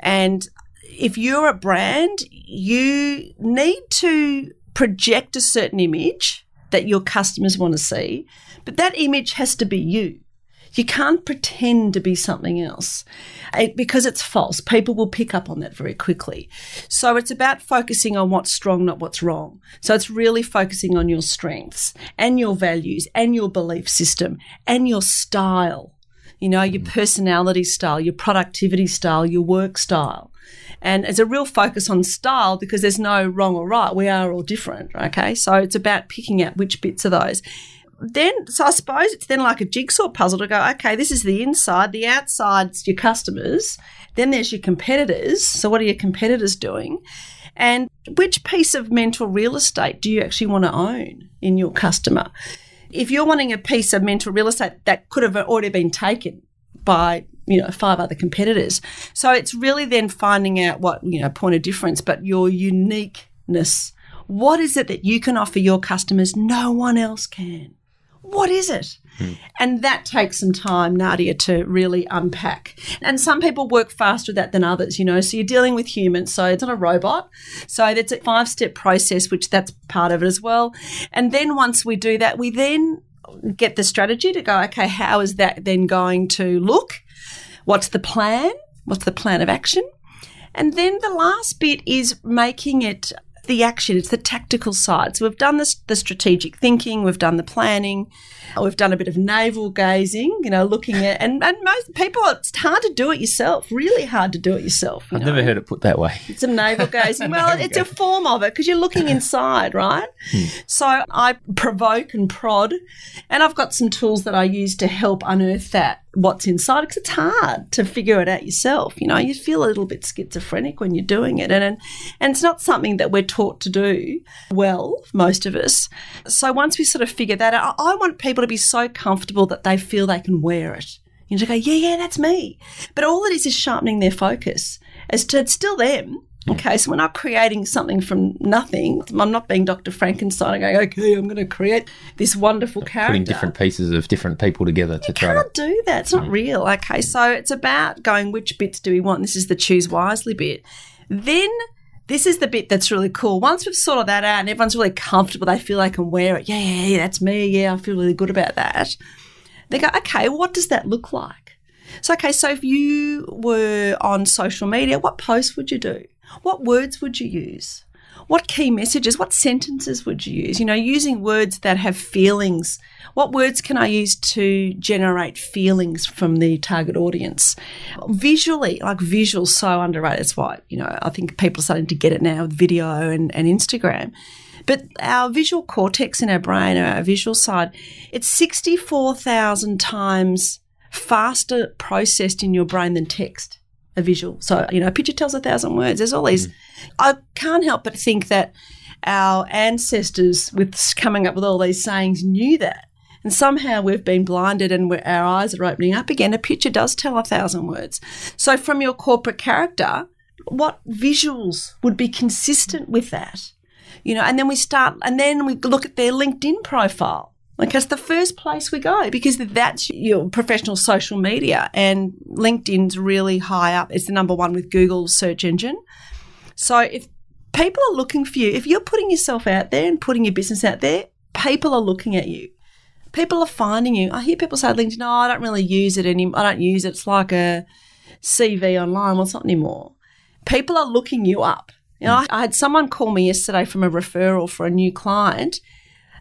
And if you're a brand, you need to project a certain image that your customers want to see, but that image has to be you. You can't pretend to be something else It- because it's false. People will pick up on that very quickly. So it's about focusing on what's strong, not what's wrong. So it's really focusing on your strengths and your values and your belief system and your style. you know, your mm. personality style, your productivity style, your work style. And it's a real focus on style because there's no wrong or right. We are all different. Okay. So it's about picking out which bits of those. Then, so I suppose it's then like a jigsaw puzzle to go, okay, this is the inside, the outside's your customers, then there's your competitors. So, what are your competitors doing? And which piece of mental real estate do you actually want to own in your customer? If you're wanting a piece of mental real estate that could have already been taken by you know five other competitors so it's really then finding out what you know point of difference but your uniqueness what is it that you can offer your customers no one else can what is it? Hmm. And that takes some time, Nadia, to really unpack. And some people work faster at that than others, you know. So you're dealing with humans, so it's not a robot. So it's a five step process, which that's part of it as well. And then once we do that, we then get the strategy to go, okay, how is that then going to look? What's the plan? What's the plan of action? And then the last bit is making it the action, it's the tactical side. So we've done this, the strategic thinking, we've done the planning, we've done a bit of navel gazing, you know, looking at, and, and most people, it's hard to do it yourself, really hard to do it yourself. I've know? never heard it put that way. It's some navel gazing. Well, <laughs> it's a form of it because you're looking inside, right? Hmm. So I provoke and prod, and I've got some tools that I use to help unearth that what's inside because it's hard to figure it out yourself. You know, you feel a little bit schizophrenic when you're doing it, and and, and it's not something that we're taught to do well, most of us. So once we sort of figure that out, I want people to be so comfortable that they feel they can wear it. You know, to go, yeah, yeah, that's me. But all it is is sharpening their focus as to it's still them Okay, so we're not creating something from nothing. I'm not being Dr. Frankenstein and going, okay, I'm going to create this wonderful character. Putting different pieces of different people together to you try can't to... do that. It's not mm. real. Okay, so it's about going, which bits do we want? This is the choose wisely bit. Then this is the bit that's really cool. Once we've sorted that out and everyone's really comfortable, they feel they can wear it. Yeah, yeah, yeah, that's me. Yeah, I feel really good about that. They go, okay, what does that look like? So, okay, so if you were on social media, what post would you do? What words would you use? What key messages, what sentences would you use? You know, using words that have feelings. What words can I use to generate feelings from the target audience? Visually, like visuals, so underrated. That's why, you know, I think people are starting to get it now with video and, and Instagram. But our visual cortex in our brain, our visual side, it's 64,000 times faster processed in your brain than text a visual. So, you know, a picture tells a thousand words. There's all these. Mm. I can't help but think that our ancestors, with coming up with all these sayings, knew that. And somehow we've been blinded and our eyes are opening up again. A picture does tell a thousand words. So, from your corporate character, what visuals would be consistent with that? You know, and then we start, and then we look at their LinkedIn profile like that's the first place we go because that's your professional social media and LinkedIn's really high up. It's the number one with Google's search engine. So if people are looking for you, if you're putting yourself out there and putting your business out there, people are looking at you. People are finding you. I hear people say LinkedIn, no, I don't really use it anymore. I don't use it. It's like a CV online. Well, it's not anymore. People are looking you up. You know, I had someone call me yesterday from a referral for a new client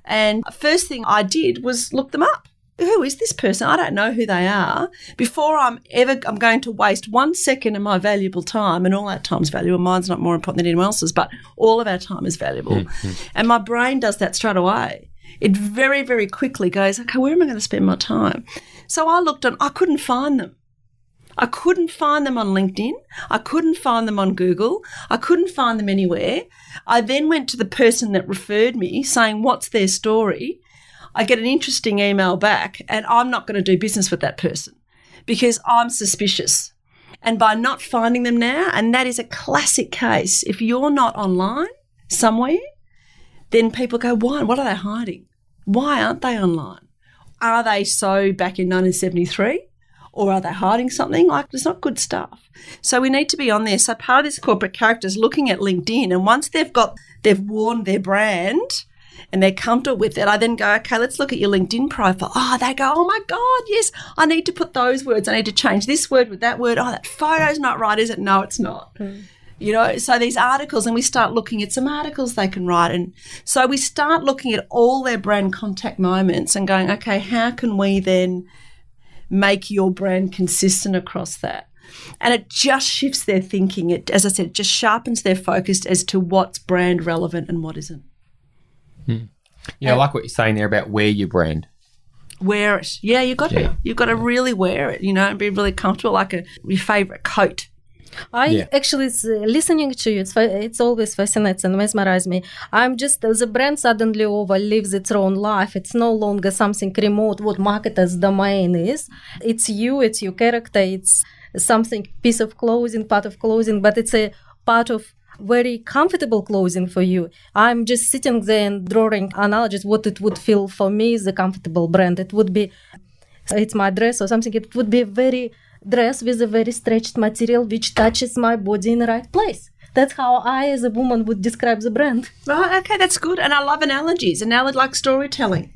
and first thing I did was look them up. Who is this person? I don't know who they are. Before I'm ever, I'm going to waste one second of my valuable time, and all our time's valuable. Mine's not more important than anyone else's, but all of our time is valuable. Mm-hmm. And my brain does that straight away. It very, very quickly goes, okay, where am I going to spend my time? So I looked on, I couldn't find them. I couldn't find them on LinkedIn. I couldn't find them on Google. I couldn't find them anywhere. I then went to the person that referred me saying, What's their story? I get an interesting email back, and I'm not going to do business with that person because I'm suspicious. And by not finding them now, and that is a classic case, if you're not online somewhere, then people go, Why? What are they hiding? Why aren't they online? Are they so back in 1973? Or are they hiding something? Like, it's not good stuff. So we need to be on there. So part of this corporate character is looking at LinkedIn, and once they've got, they've worn their brand and they're comfortable with it, I then go, okay, let's look at your LinkedIn profile. Oh, they go, oh my God, yes, I need to put those words. I need to change this word with that word. Oh, that photo's not right, is it? No, it's not. Mm. You know, so these articles, and we start looking at some articles they can write. And so we start looking at all their brand contact moments and going, okay, how can we then make your brand consistent across that. And it just shifts their thinking. It, as I said, it just sharpens their focus as to what's brand relevant and what isn't. Hmm. Yeah, I like what you're saying there about wear your brand. Wear it. Yeah, you got Yeah. to. You've got to really wear it, you know, and be really comfortable, like a your favorite coat. I Yeah. actually listening to you. It's it's always fascinates and mesmerize me. I'm just uh, the brand suddenly over lives its own life. It's no longer something remote. What marketer's domain is. It's you. It's your character. It's something piece of clothing, part of clothing, but it's a part of very comfortable clothing for you. I'm just sitting there and drawing analogies. What it would feel for me is a comfortable brand. It would be it's my dress or something it would be very dress with a very stretched material which touches my body in the right place that's how i as a woman would describe the brand Right. Okay, that's good. And I love analogies. Analogy like storytelling.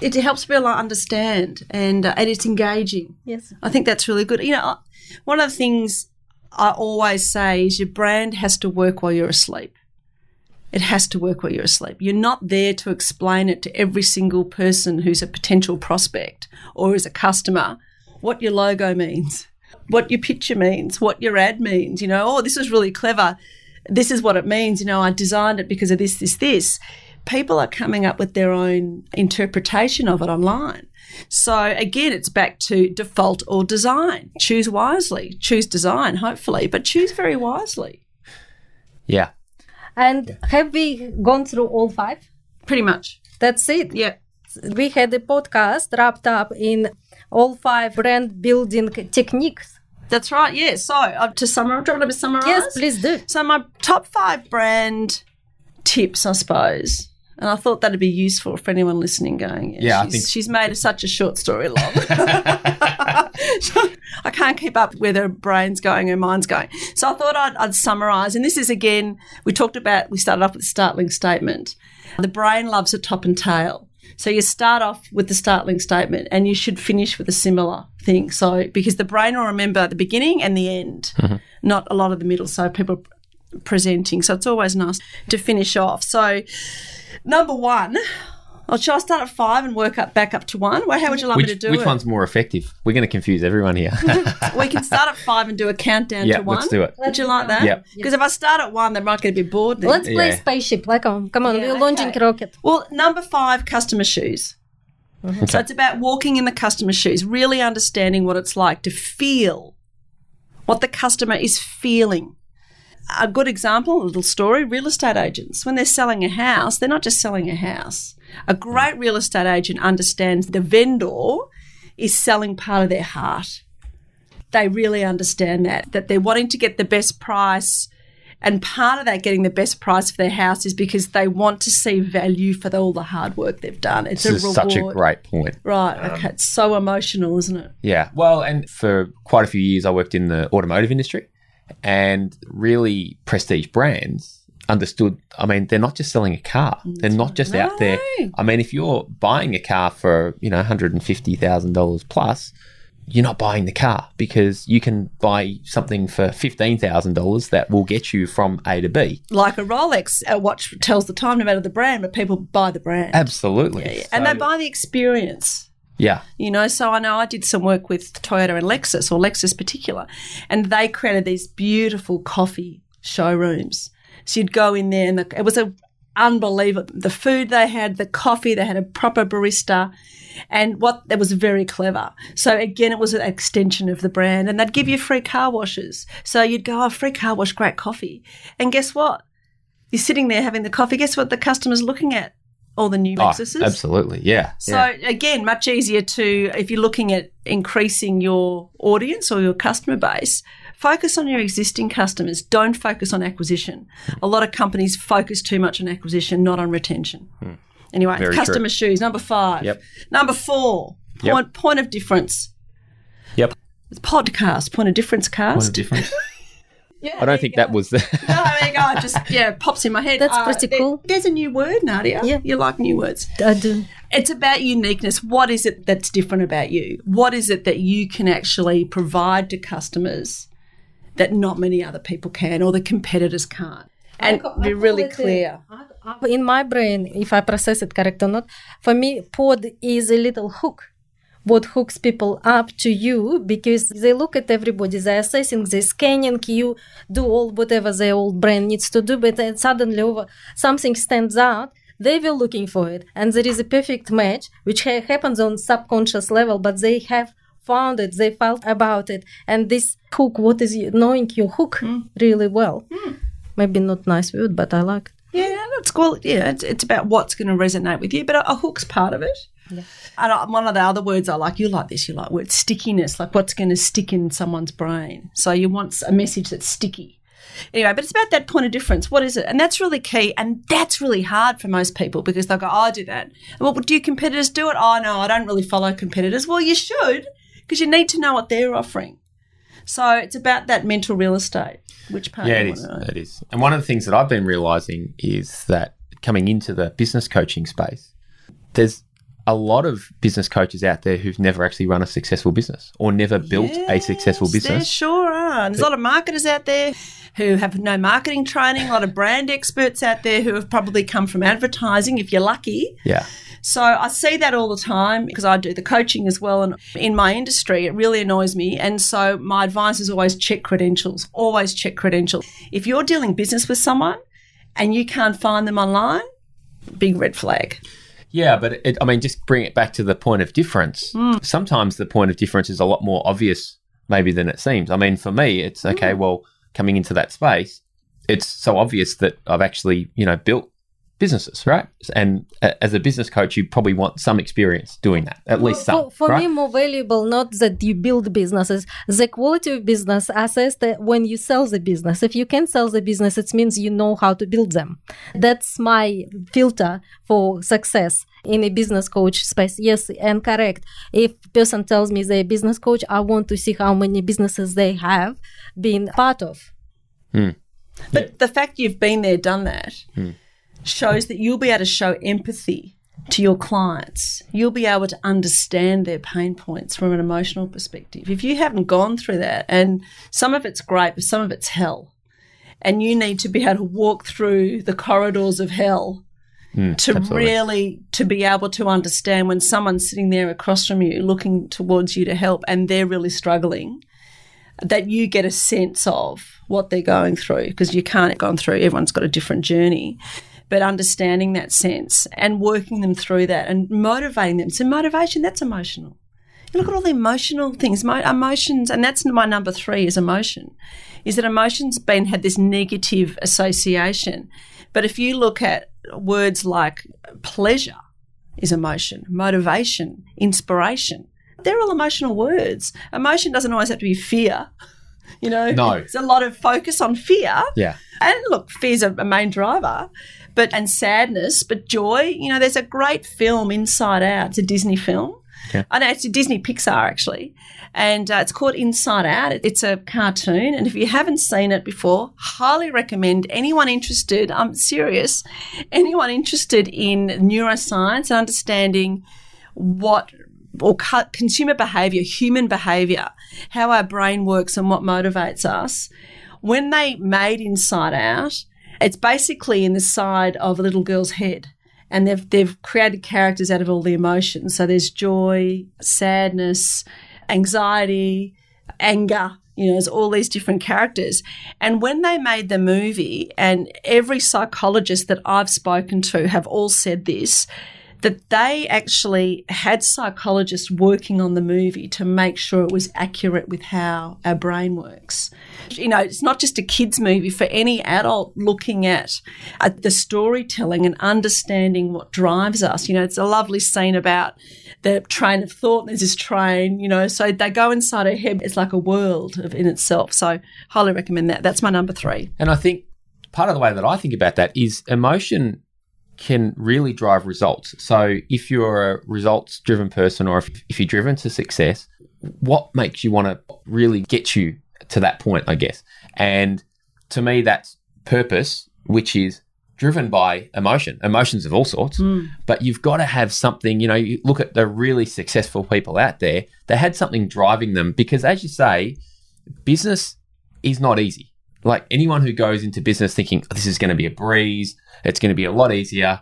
It helps people understand, and uh, and it's engaging. yes I think that's really good. You know, one of the things I always say is your brand has to work while you're asleep. It has to work while you're asleep. You're not there to explain it to every single person who's a potential prospect or is a customer what your logo means, what your picture means, what your ad means. You know, oh, this is really clever. This is what it means. You know, I designed it because of this, this, this. People are coming up with their own interpretation of it online. So again, it's back to default or design. Choose wisely. Choose design, hopefully, but choose very wisely. Yeah. and have we gone through all five Pretty much. that's it Yeah. we had a podcast wrapped up in all five brand building techniques That's right. Yeah. So uh, to summarize, do you want to summarize? yes please do So my top five brand tips, I suppose. And I thought that'd be useful for anyone listening. Going, Yeah, I she's, think- she's made such a short story long. <laughs> <laughs> I can't keep up with where her brain's going, her mind's going. So I thought I'd, I'd summarise. And this is again, we talked about. We started off with the startling statement. The brain loves a top and tail. So you start off with the startling statement, and you should finish with a similar thing. So because the brain will remember the beginning and the end, mm-hmm. not a lot of the middle. So people presenting. So it's always nice to finish off. So, number one, oh, should I start at five and work up back up to one? Well, how would you like Which, me to do which it? Which one's more effective? We're going to confuse everyone here. <laughs> <laughs> we can start at five and do a countdown yeah, to one. let's do it. Would you like that? Yep. Because if I start at one, they might get a bit bored then. let's play Yeah. spaceship like um, come on Yeah, we're launching okay. rocket Well, number five, customer shoes. So it's about walking in the customer's shoes, really understanding what it's like to feel what the customer is feeling. A good example, a little story real estate agents. When they're selling a house, they're not just selling a house. A great real estate agent understands the vendor is selling part of their heart. They really understand that, that they're wanting to get the best price. And part of that getting the best price for their house is because they want to see value for the, all the hard work they've done. It's This a is reward. such a great point. Right. Okay. Um, it's so emotional, isn't it? Yeah. Well, and for quite a few years, I worked in the automotive industry and really prestige brands understood. I mean, they're not just selling a car. Mm, they're not just out there. I mean, if you're buying a car for, you know, $150,000 plus, you're not buying the car because you can buy something for $15,000 that will get you from A to B. Like a Rolex, a watch tells the time no matter the brand, but people buy the brand. Absolutely. Yeah, yeah. And they buy the experience. Yeah. You know, so I know I did some work with Toyota and Lexus, or Lexus particular, and they created these beautiful coffee showrooms. So you'd go in there, and the, it was a unbelievable. The food they had, the coffee, they had a proper barista, and what that was very clever. So again, it was an extension of the brand, and they'd give you free car washes. So you'd go, oh, free car wash, great coffee, and guess what? You're sitting there having the coffee. Guess what? The customer's looking at all the new Oh, absolutely. Yeah. So yeah. again, much easier to if you're looking at increasing your audience or your customer base, focus on your existing customers. Don't focus on acquisition. A lot of companies focus too much on acquisition, not on retention. Hmm. Anyway, Very customer shoes, number five. Yep. Number four, Yep. point point of difference. Yep. Podcast, point of difference cast. Point of difference. <laughs> Yeah, I don't think that was the. <laughs> No, there you go. It Just yeah, it pops in my head. That's uh, pretty there- cool. There's a new word, Nadia. Yeah. You like new words. I do. It's about uniqueness. What is it that's different about you? What is it that you can actually provide to customers that not many other people can or the competitors can't? And I be really a- clear. In my brain, if I process it correct or not, for me, pod is a little hook what hooks people up to you because they look at everybody, they're assessing, they're scanning you, do all whatever their old brain needs to do, but then suddenly over something stands out. They were looking for it, and there is a perfect match, which ha- happens on subconscious level, but they have found it, they felt about it, and this hook, what is you, knowing your hook hmm. really well. Hmm. Maybe not nice word, but I like it. Yeah, that's cool. Yeah, it's, it's about what's going to resonate with you, but a, a hook's part of it. And I, one of the other words I like, you like this, you like word stickiness, like what's going to stick in someone's brain. So you want a message that's sticky. Anyway, but it's about that point of difference. What is it? And that's really key. And that's really hard for most people because they'll go, oh, I do that. Well, do your competitors do it? Oh, no, I don't really follow competitors. Well, you should because you need to know what they're offering. So it's about that mental real estate. Which part Yeah, it is. It is. And one of the things that I've been realizing is that coming into the business coaching space, there's a lot of business coaches out there who've never actually run a successful business or never built a successful Yes, There business. sure are. And there's a lot of marketers out there who have no marketing training, a lot of brand experts out there who have probably come from advertising, if you're lucky. Yeah. So I see that all the time because I do the coaching as well. And in my industry, it really annoys me. And so my advice is always check credentials, always check credentials. If you're dealing business with someone and you can't find them online, big red flag. Yeah, but it, I mean, just bring it back to the point of difference. Hmm. Sometimes the point of difference is a lot more obvious, maybe, than it seems. I mean, for me, it's okay, hmm. well, coming into that space, it's so obvious that I've actually, you know, built businesses, right? And a- as a business coach, you probably want some experience doing that, at least some. For, for right? me, more valuable not that you build businesses, the quality of business assessed when you sell the business. If you can sell the business, it means you know how to build them. That's my filter for success in a business coach space. Yes, and correct. If person tells me they're a business coach, I want to see how many businesses they have been part of. Hmm. But the fact you've been there, done that, hmm. Shows that you'll be able to show empathy to your clients. You'll be able to understand their pain points from an emotional perspective. If you haven't gone through that, and some of it's great, but some of it's hell, and you need to be able to walk through the corridors of hell hmm, to absolutely. really to be able to understand when someone's sitting there across from you looking towards you to help and they're really struggling that you get a sense of what they're going through because you can't have gone through everyone's got a different journey but understanding that sense and working them through that and motivating them. So motivation that's emotional. You look at all the emotional things. Mo- emotions and that's my number three is emotion is that emotions been had this negative association. But if you look at words like pleasure is emotion motivation inspiration they're all emotional words. Emotion doesn't always have to be fear. You know No. there's a lot of focus on fear. Yeah. and look, fear's a, a main driver, but and sadness, but joy. You know, there's a great film, Inside Out. It's a Disney film. Okay. I know it's a Disney Pixar actually, and uh, it's called Inside Out. It's a cartoon, and if you haven't seen it before, highly recommend anyone interested. I'm serious, anyone interested in neuroscience and understanding what or consumer behavior, human behavior, how our brain works and what motivates us. When they made Inside Out, it's basically in the side of a little girl's head. And they've, they've created characters out of all the emotions. So there's joy, sadness, anxiety, anger, you know, there's all these different characters. And when they made the movie, and every psychologist that I've spoken to have all said this, that they actually had psychologists working on the movie to make sure it was accurate with how our brain works. You know, it's not just a kids' movie for any adult looking at, at the storytelling and understanding what drives us. You know, it's a lovely scene about the train of thought. There's this train, you know, so they go inside a head. It's like a world of, in itself. So, highly recommend that. That's my number three. And I think part of the way that I think about that is emotion can really drive results. So if you're a results driven person or if, if you're driven to success, what makes you want to really get you to that point, I guess? And to me, that's purpose, which is driven by emotion, emotions of all sorts. Hmm. But you've got to have something, you know, you look at the really successful people out there, they had something driving them because, as you say, business is not easy. Like anyone who goes into business thinking oh, this is going to be a breeze, it's going to be a lot easier,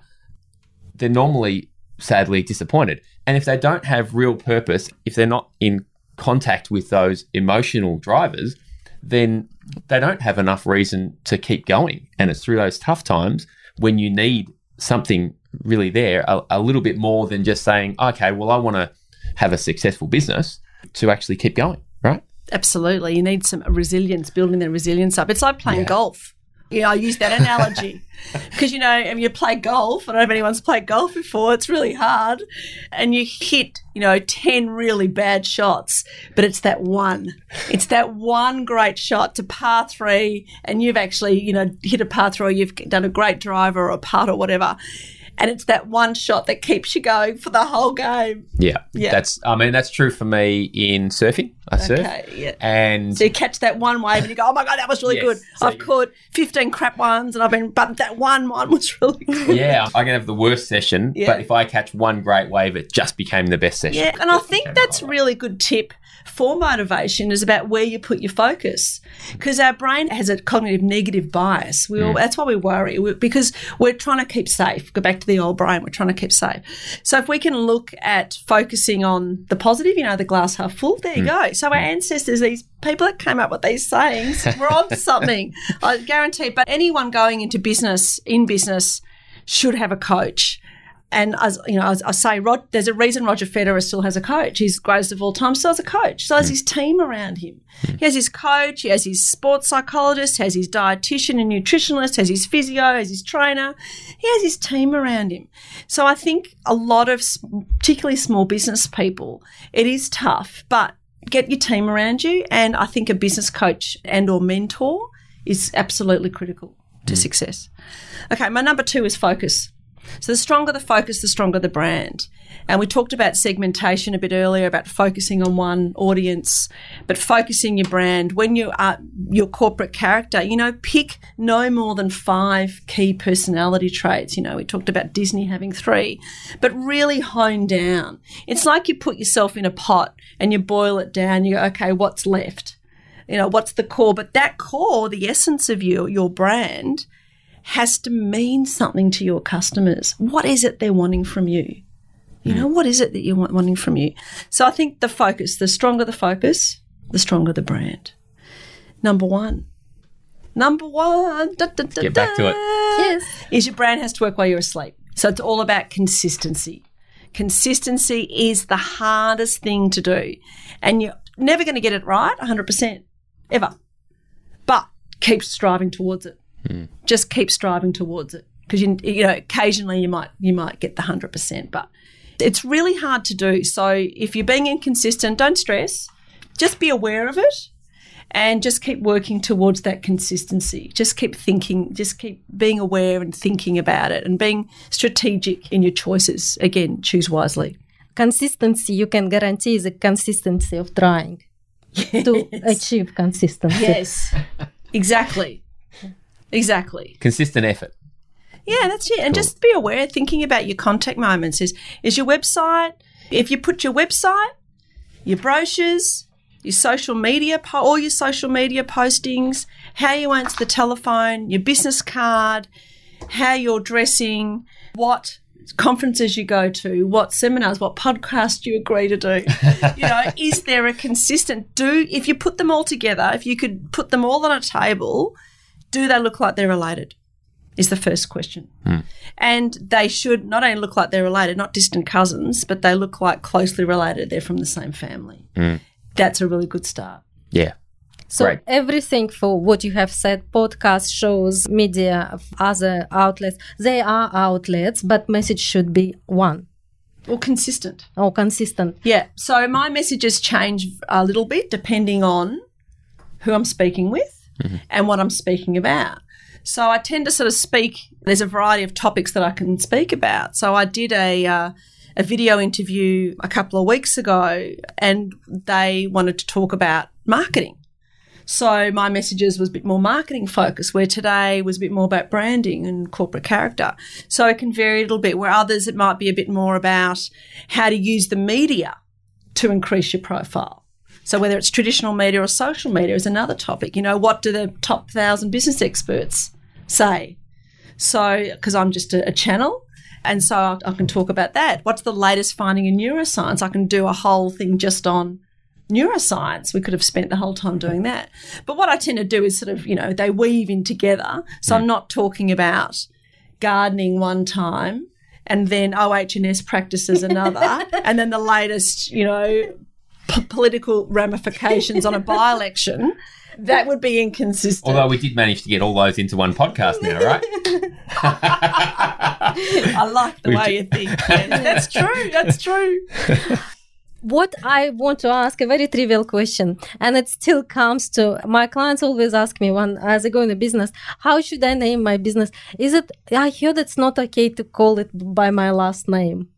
they're normally sadly disappointed. And if they don't have real purpose, if they're not in contact with those emotional drivers, then they don't have enough reason to keep going. And it's through those tough times when you need something really there, a, a little bit more than just saying, okay, well, I want to have a successful business to actually keep going, right? Absolutely. You need some resilience, building their resilience up. It's like playing Yeah. golf. You know, I use that analogy <laughs> because, you know, if you play golf, I don't know if anyone's played golf before, it's really hard. And you hit, you know, 10 really bad shots, but it's that one. It's that one great shot to par three, and you've actually, you know, hit a par three, or you've done a great driver or a putt or whatever. And it's that one shot that keeps you going for the whole game. Yeah. Yeah. That's, I mean, that's true for me in surfing. I surf. Yeah. And So you catch that one wave and you go, oh my God, that was really Yes. good. So I've you- caught 15 crap ones and I've been, but that one one was really good. yeah, I can have the worst session, Yeah. but if I catch one great wave, it just became the best session. Yeah, and I think that's a really good tip for motivation is about where you put your focus because our brain has a cognitive negative bias. We all, mm. that's why we worry we, because we're trying to keep safe. Go back to the old brain. We're trying to keep safe. So if we can look at focusing on the positive, you know, the glass half full. There you mm. go. So our mm. ancestors, these people that came up with these sayings, <laughs> were on something. I guarantee. But anyone going into business in business should have a coach. And as you know, as I say, Rod, there's a reason Roger Federer still has a coach. He's greatest of all time, still has a coach. Still has hmm. his team around him. Hmm. He has his coach, he has his sports psychologist, has his dietitian and nutritionalist, has his physio, has his trainer. He has his team around him. So I think a lot of, particularly small business people, it is tough, but get your team around you. And I think a business coach and or mentor is absolutely critical to hmm. success. Okay, my number two is focus. So the stronger the focus, the stronger the brand. And we talked about segmentation a bit earlier about focusing on one audience, but focusing your brand when you are your corporate character, you know, pick no more than five key personality traits. You know, we talked about Disney having three, but really hone down. It's like you put yourself in a pot and you boil it down, you go, okay, what's left? You know, what's the core? But that core, the essence of you, your brand, has to mean something to your customers. What is it they're wanting from you? You know, hmm. what is it that you're wanting from you? So I think the focus, the stronger the focus, the stronger the brand. Number one. Number one. da, da, da, Get back to it. Yes. Is your brand has to work while you're asleep. So it's all about consistency. Consistency is the hardest thing to do. And you're never going to get it right 100%, ever. But keep striving towards it just keep striving towards it. Because you you know occasionally you might you might get the 100% but it's really hard to do. So if you're being inconsistent don't stress. Just be aware of it and just keep working towards that consistency. Just keep thinking just keep being aware and thinking about it and being strategic in your choices. Again choose wisely. Consistency you can guarantee is a consistency of trying <laughs> to achieve consistency. yes. Exactly exactly Consistent effort. Yeah, that's it. And Cool. just be aware, thinking about your contact moments is is your website. If you put your website, your brochures, your social media, po- all your social media postings, how you answer the telephone, your business card, how you're dressing, what conferences you go to, what seminars, what podcasts you agree to do. <laughs> you know, is there a consistent do if you put them all together, if you could put them all on a table, do they look like they're related? Is the first question. Hmm. And they should not only look like they're related, not distant cousins, but they look like closely related. They're from the same family. Hmm. That's a really good start. Yeah. So Right. everything for what you have said, podcasts, shows, media, other outlets, they are outlets, but message should be one Or consistent. or consistent. Yeah. So my messages change a little bit depending on who I'm speaking with and what I'm speaking about. So I tend to sort of speak. There's a variety of topics that I can speak about. So I did a uh, a video interview a couple of weeks ago, and they wanted to talk about marketing. So my messages was a bit more marketing focused, where today was a bit more about branding and corporate character. So it can vary a little bit. Where others it might be a bit more about how to use the media to increase your profile. So whether it's traditional media or social media is another topic. You know, what do the top thousand business experts say? So because I'm just a, a channel, And so I, I can talk about that. What's the latest finding in neuroscience? I can do a whole thing just on neuroscience. We could have spent the whole time doing that. But what I tend to do is sort of, you know, they weave in together. So I'm mm. not talking about gardening one time and then OH&S practices another <laughs> and then the latest, you know, p- political ramifications on a by-election. That would be inconsistent. Although we did manage to get all those into one podcast now, right? <laughs> I like the We've way you think. Yeah, that's true. That's true. what I want to ask a very trivial question, and it still comes to my clients always ask me when as I go into business, how should I name my business? Is it I heard it's not okay to call it by my last name.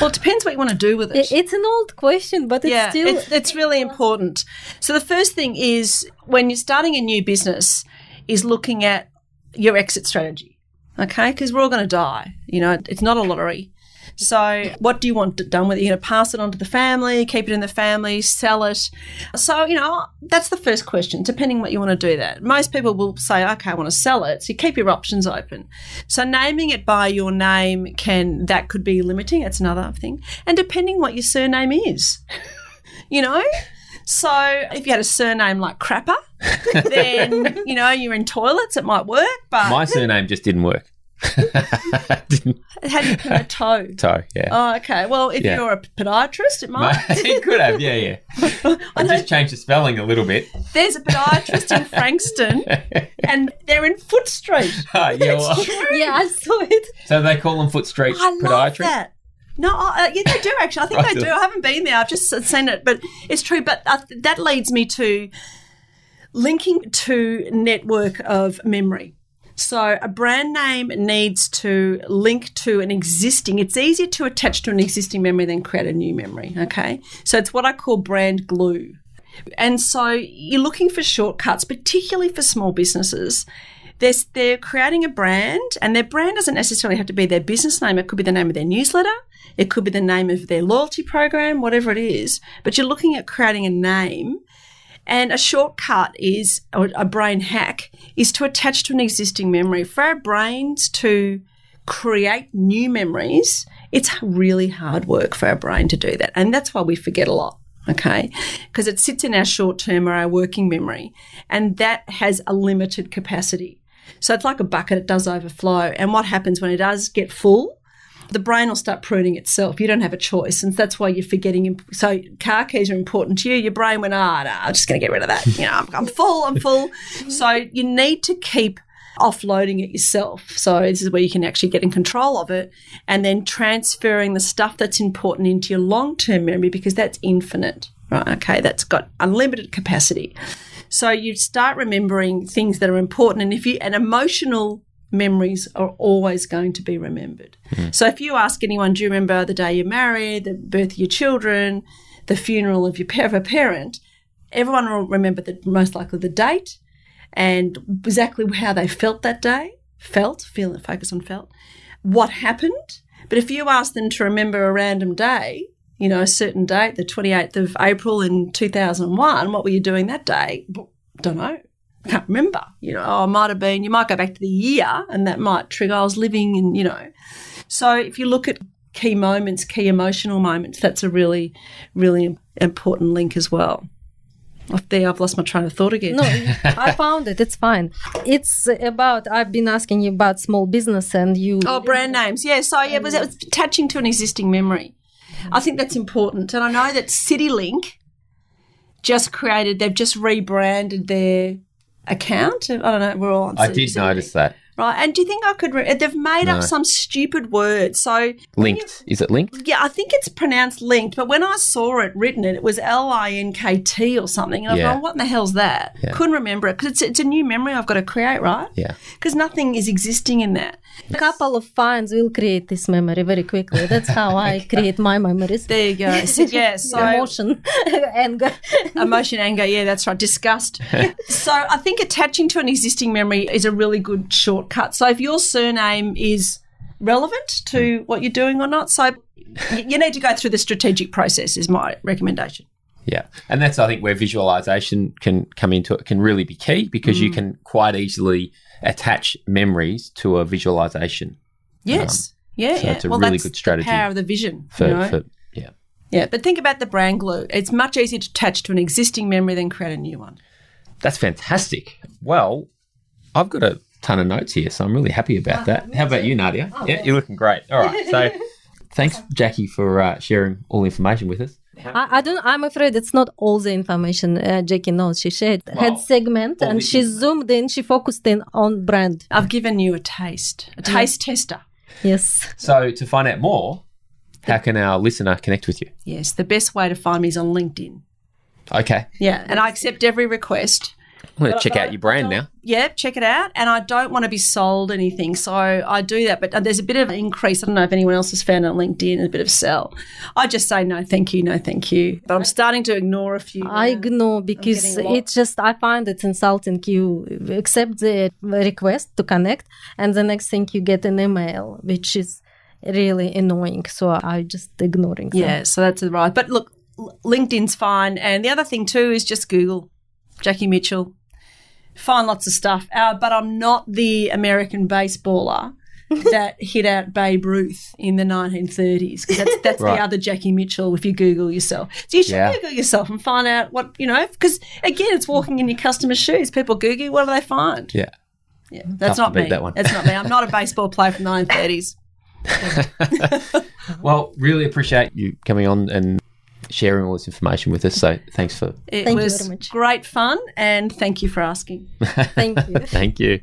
Well, it depends what you want to do with it. It's an old question, but it's yeah, still it's, it's really important. So the first thing is when you're starting a new business, is looking at your exit strategy. Okay, because we're all going to die. You know, it's not a lottery. So, what do you want done with it? You're going to pass it on to the family, keep it in the family, sell it. So, you know, that's the first question, depending what you want to do that. Most people will say, okay, I want to sell it. So, you keep your options open. So, naming it by your name can, that could be limiting. That's another thing. And depending what your surname is, <laughs> you know? So, if you had a surname like Crapper, <laughs> then, you know, you're in toilets, it might work, but My surname just didn't work. <laughs> didn't how do you pin a toe? <laughs> toe, yeah. Oh, okay. Well, if Yeah. you're a podiatrist, it might. <laughs> it could have, yeah, yeah. I just changed the spelling a little bit. There's a podiatrist in Frankston, and they're in Foot Street. Ah, yeah, well, yeah, I saw it. so they call them Foot Street I love Podiatry. that. No, uh, yeah, they do actually. I think Right. they do. I haven't been there. I've just seen it, but it's true. But uh, that leads me to linking to network of memory. So a brand name needs to link to an existing. It's easier to attach to an existing memory than create a new memory. Okay, so it's what I call brand glue. And so you're looking for shortcuts, particularly for small businesses. They're, they're creating a brand, and their brand doesn't necessarily have to be their business name. It could be the name of their newsletter, it could be the name of their loyalty program, whatever it is. But you're looking at creating a name. And a shortcut is, or a brain hack, is to attach to an existing memory. For our brains to create new memories, it's really hard work for our brain to do that. And that's why we forget a lot, okay? Because it sits in our short term or our working memory, and that has a limited capacity. So it's like a bucket, it does overflow. And what happens when it does get full? The brain will start pruning itself. You don't have a choice. And that's why you're forgetting. So car keys are important to you. Your brain went, ah, no, I'm just going to get rid of that. You know, I'm, I'm full, I'm full. <laughs> So you need to keep offloading it yourself. So this is where you can actually get in control of it and then transferring the stuff that's important into your long-term memory because that's infinite. Right, okay, that's got unlimited capacity. So you start remembering things that are important and if you an emotional memories are always going to be remembered. Hmm. So if you ask anyone, do you remember the day you married, the birth of your children, the funeral of your of a parent, everyone will remember the most likely the date and exactly how they felt that day. Felt, feel focus on felt. What happened. But if you ask them to remember a random day, you know, a certain date, the 28th of April in 2001, what were you doing that day? Don't know. Can't remember. You know, oh, it might have been, you might go back to the year and that might trigger, I was living in, you know. So if you look at key moments, key emotional moments, that's a really, really important link as well. Off there, I've lost my train of thought again. No, <laughs> I found it. It's fine. It's about. I've been asking you about small business, and you. Oh, brand names. Yeah. So yeah, it was, it was attaching to an existing memory. I think that's important, and I know that CityLink just created. They've just rebranded their account. I don't know. We're all on. I did notice that. Right, and do you think I could? Re- they've made No. up some stupid word. So Linked. Is it linked? yeah, I think it's pronounced linked, but when I saw it written, it was L I N K T or something. And I Yeah. thought, what in the hell's that? Yeah. Couldn't remember it because it's, it's a new memory I've got to create, right? Yeah. Because nothing is existing in that. A couple of fines will create this memory very quickly. That's how I create my memories. There you go. <laughs> So, yeah, so Emotion, <laughs> anger. emotion, anger, yeah, that's right. Disgust. <laughs> so I think attaching to an existing memory is a really good shortcut. So if your surname is relevant to what you're doing or not, so you need to go through the strategic process. Is my recommendation. Yeah. And that's, I think, where visualization can come into it, can really be key because Mm. you can quite easily attach memories to a visualization. Yes. Yeah, So yeah. it's a well, really good strategy The power of the vision. for, you know? for yeah. yeah, but think about the brand glue. It's much easier to attach to an existing memory than create a new one. That's fantastic. Well, I've got a ton of notes here, so I'm really happy about that. How about you, Nadia? yeah, you're looking great. All right. So <laughs> thanks, Jackie, for uh, sharing all the information with us. I, I don't. I'm afraid it's not all the information uh, Jackie knows. She shared had segment and the she zoomed in. She focused in on brand. I've given you a taste, a taste tester. Yes. So to find out more, how can our listener connect with you? Yes, the best way to find me is on LinkedIn. Okay. Yeah, and I accept every request. I'm going to check out your brand now. Yeah, check it out. And I don't want to be sold anything, so I do that. But uh, there's a bit of an increase. I don't know if anyone else has found it on LinkedIn, a bit of sell. I just say no, thank you, no, thank you. But I'm starting to ignore a few. I now. ignore because getting it's just I find it insulting. You accept the request to connect, and the next thing you get an email, which is really annoying. So I just ignoring. them. Yeah, so that's right. But look, LinkedIn's fine. And the other thing too is just Google Jackie Mitchell. Find lots of stuff. Uh, but I'm not the American baseballer <laughs> that hit out Babe Ruth in the 1930s because that's, that's Right. the other Jackie Mitchell if you Google yourself. So you should Yeah. Google yourself and find out what, you know, because again, it's walking in your customer's shoes. People Google, what do they find? Yeah. Yeah, that's Tough to not me. that one. That's not me. I'm not a baseball player from the 1930s. <laughs> <laughs> Well, really appreciate you coming on and sharing all this information with us. So thanks for It Thank you was very much. great fun and thank you for asking. <laughs> Thank you. thank you.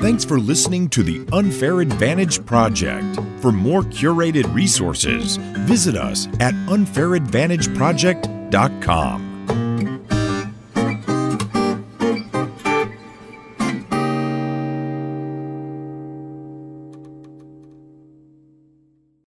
Thanks for listening to the Unfair Advantage Project. For more curated resources, visit us at unfairadvantageproject.com.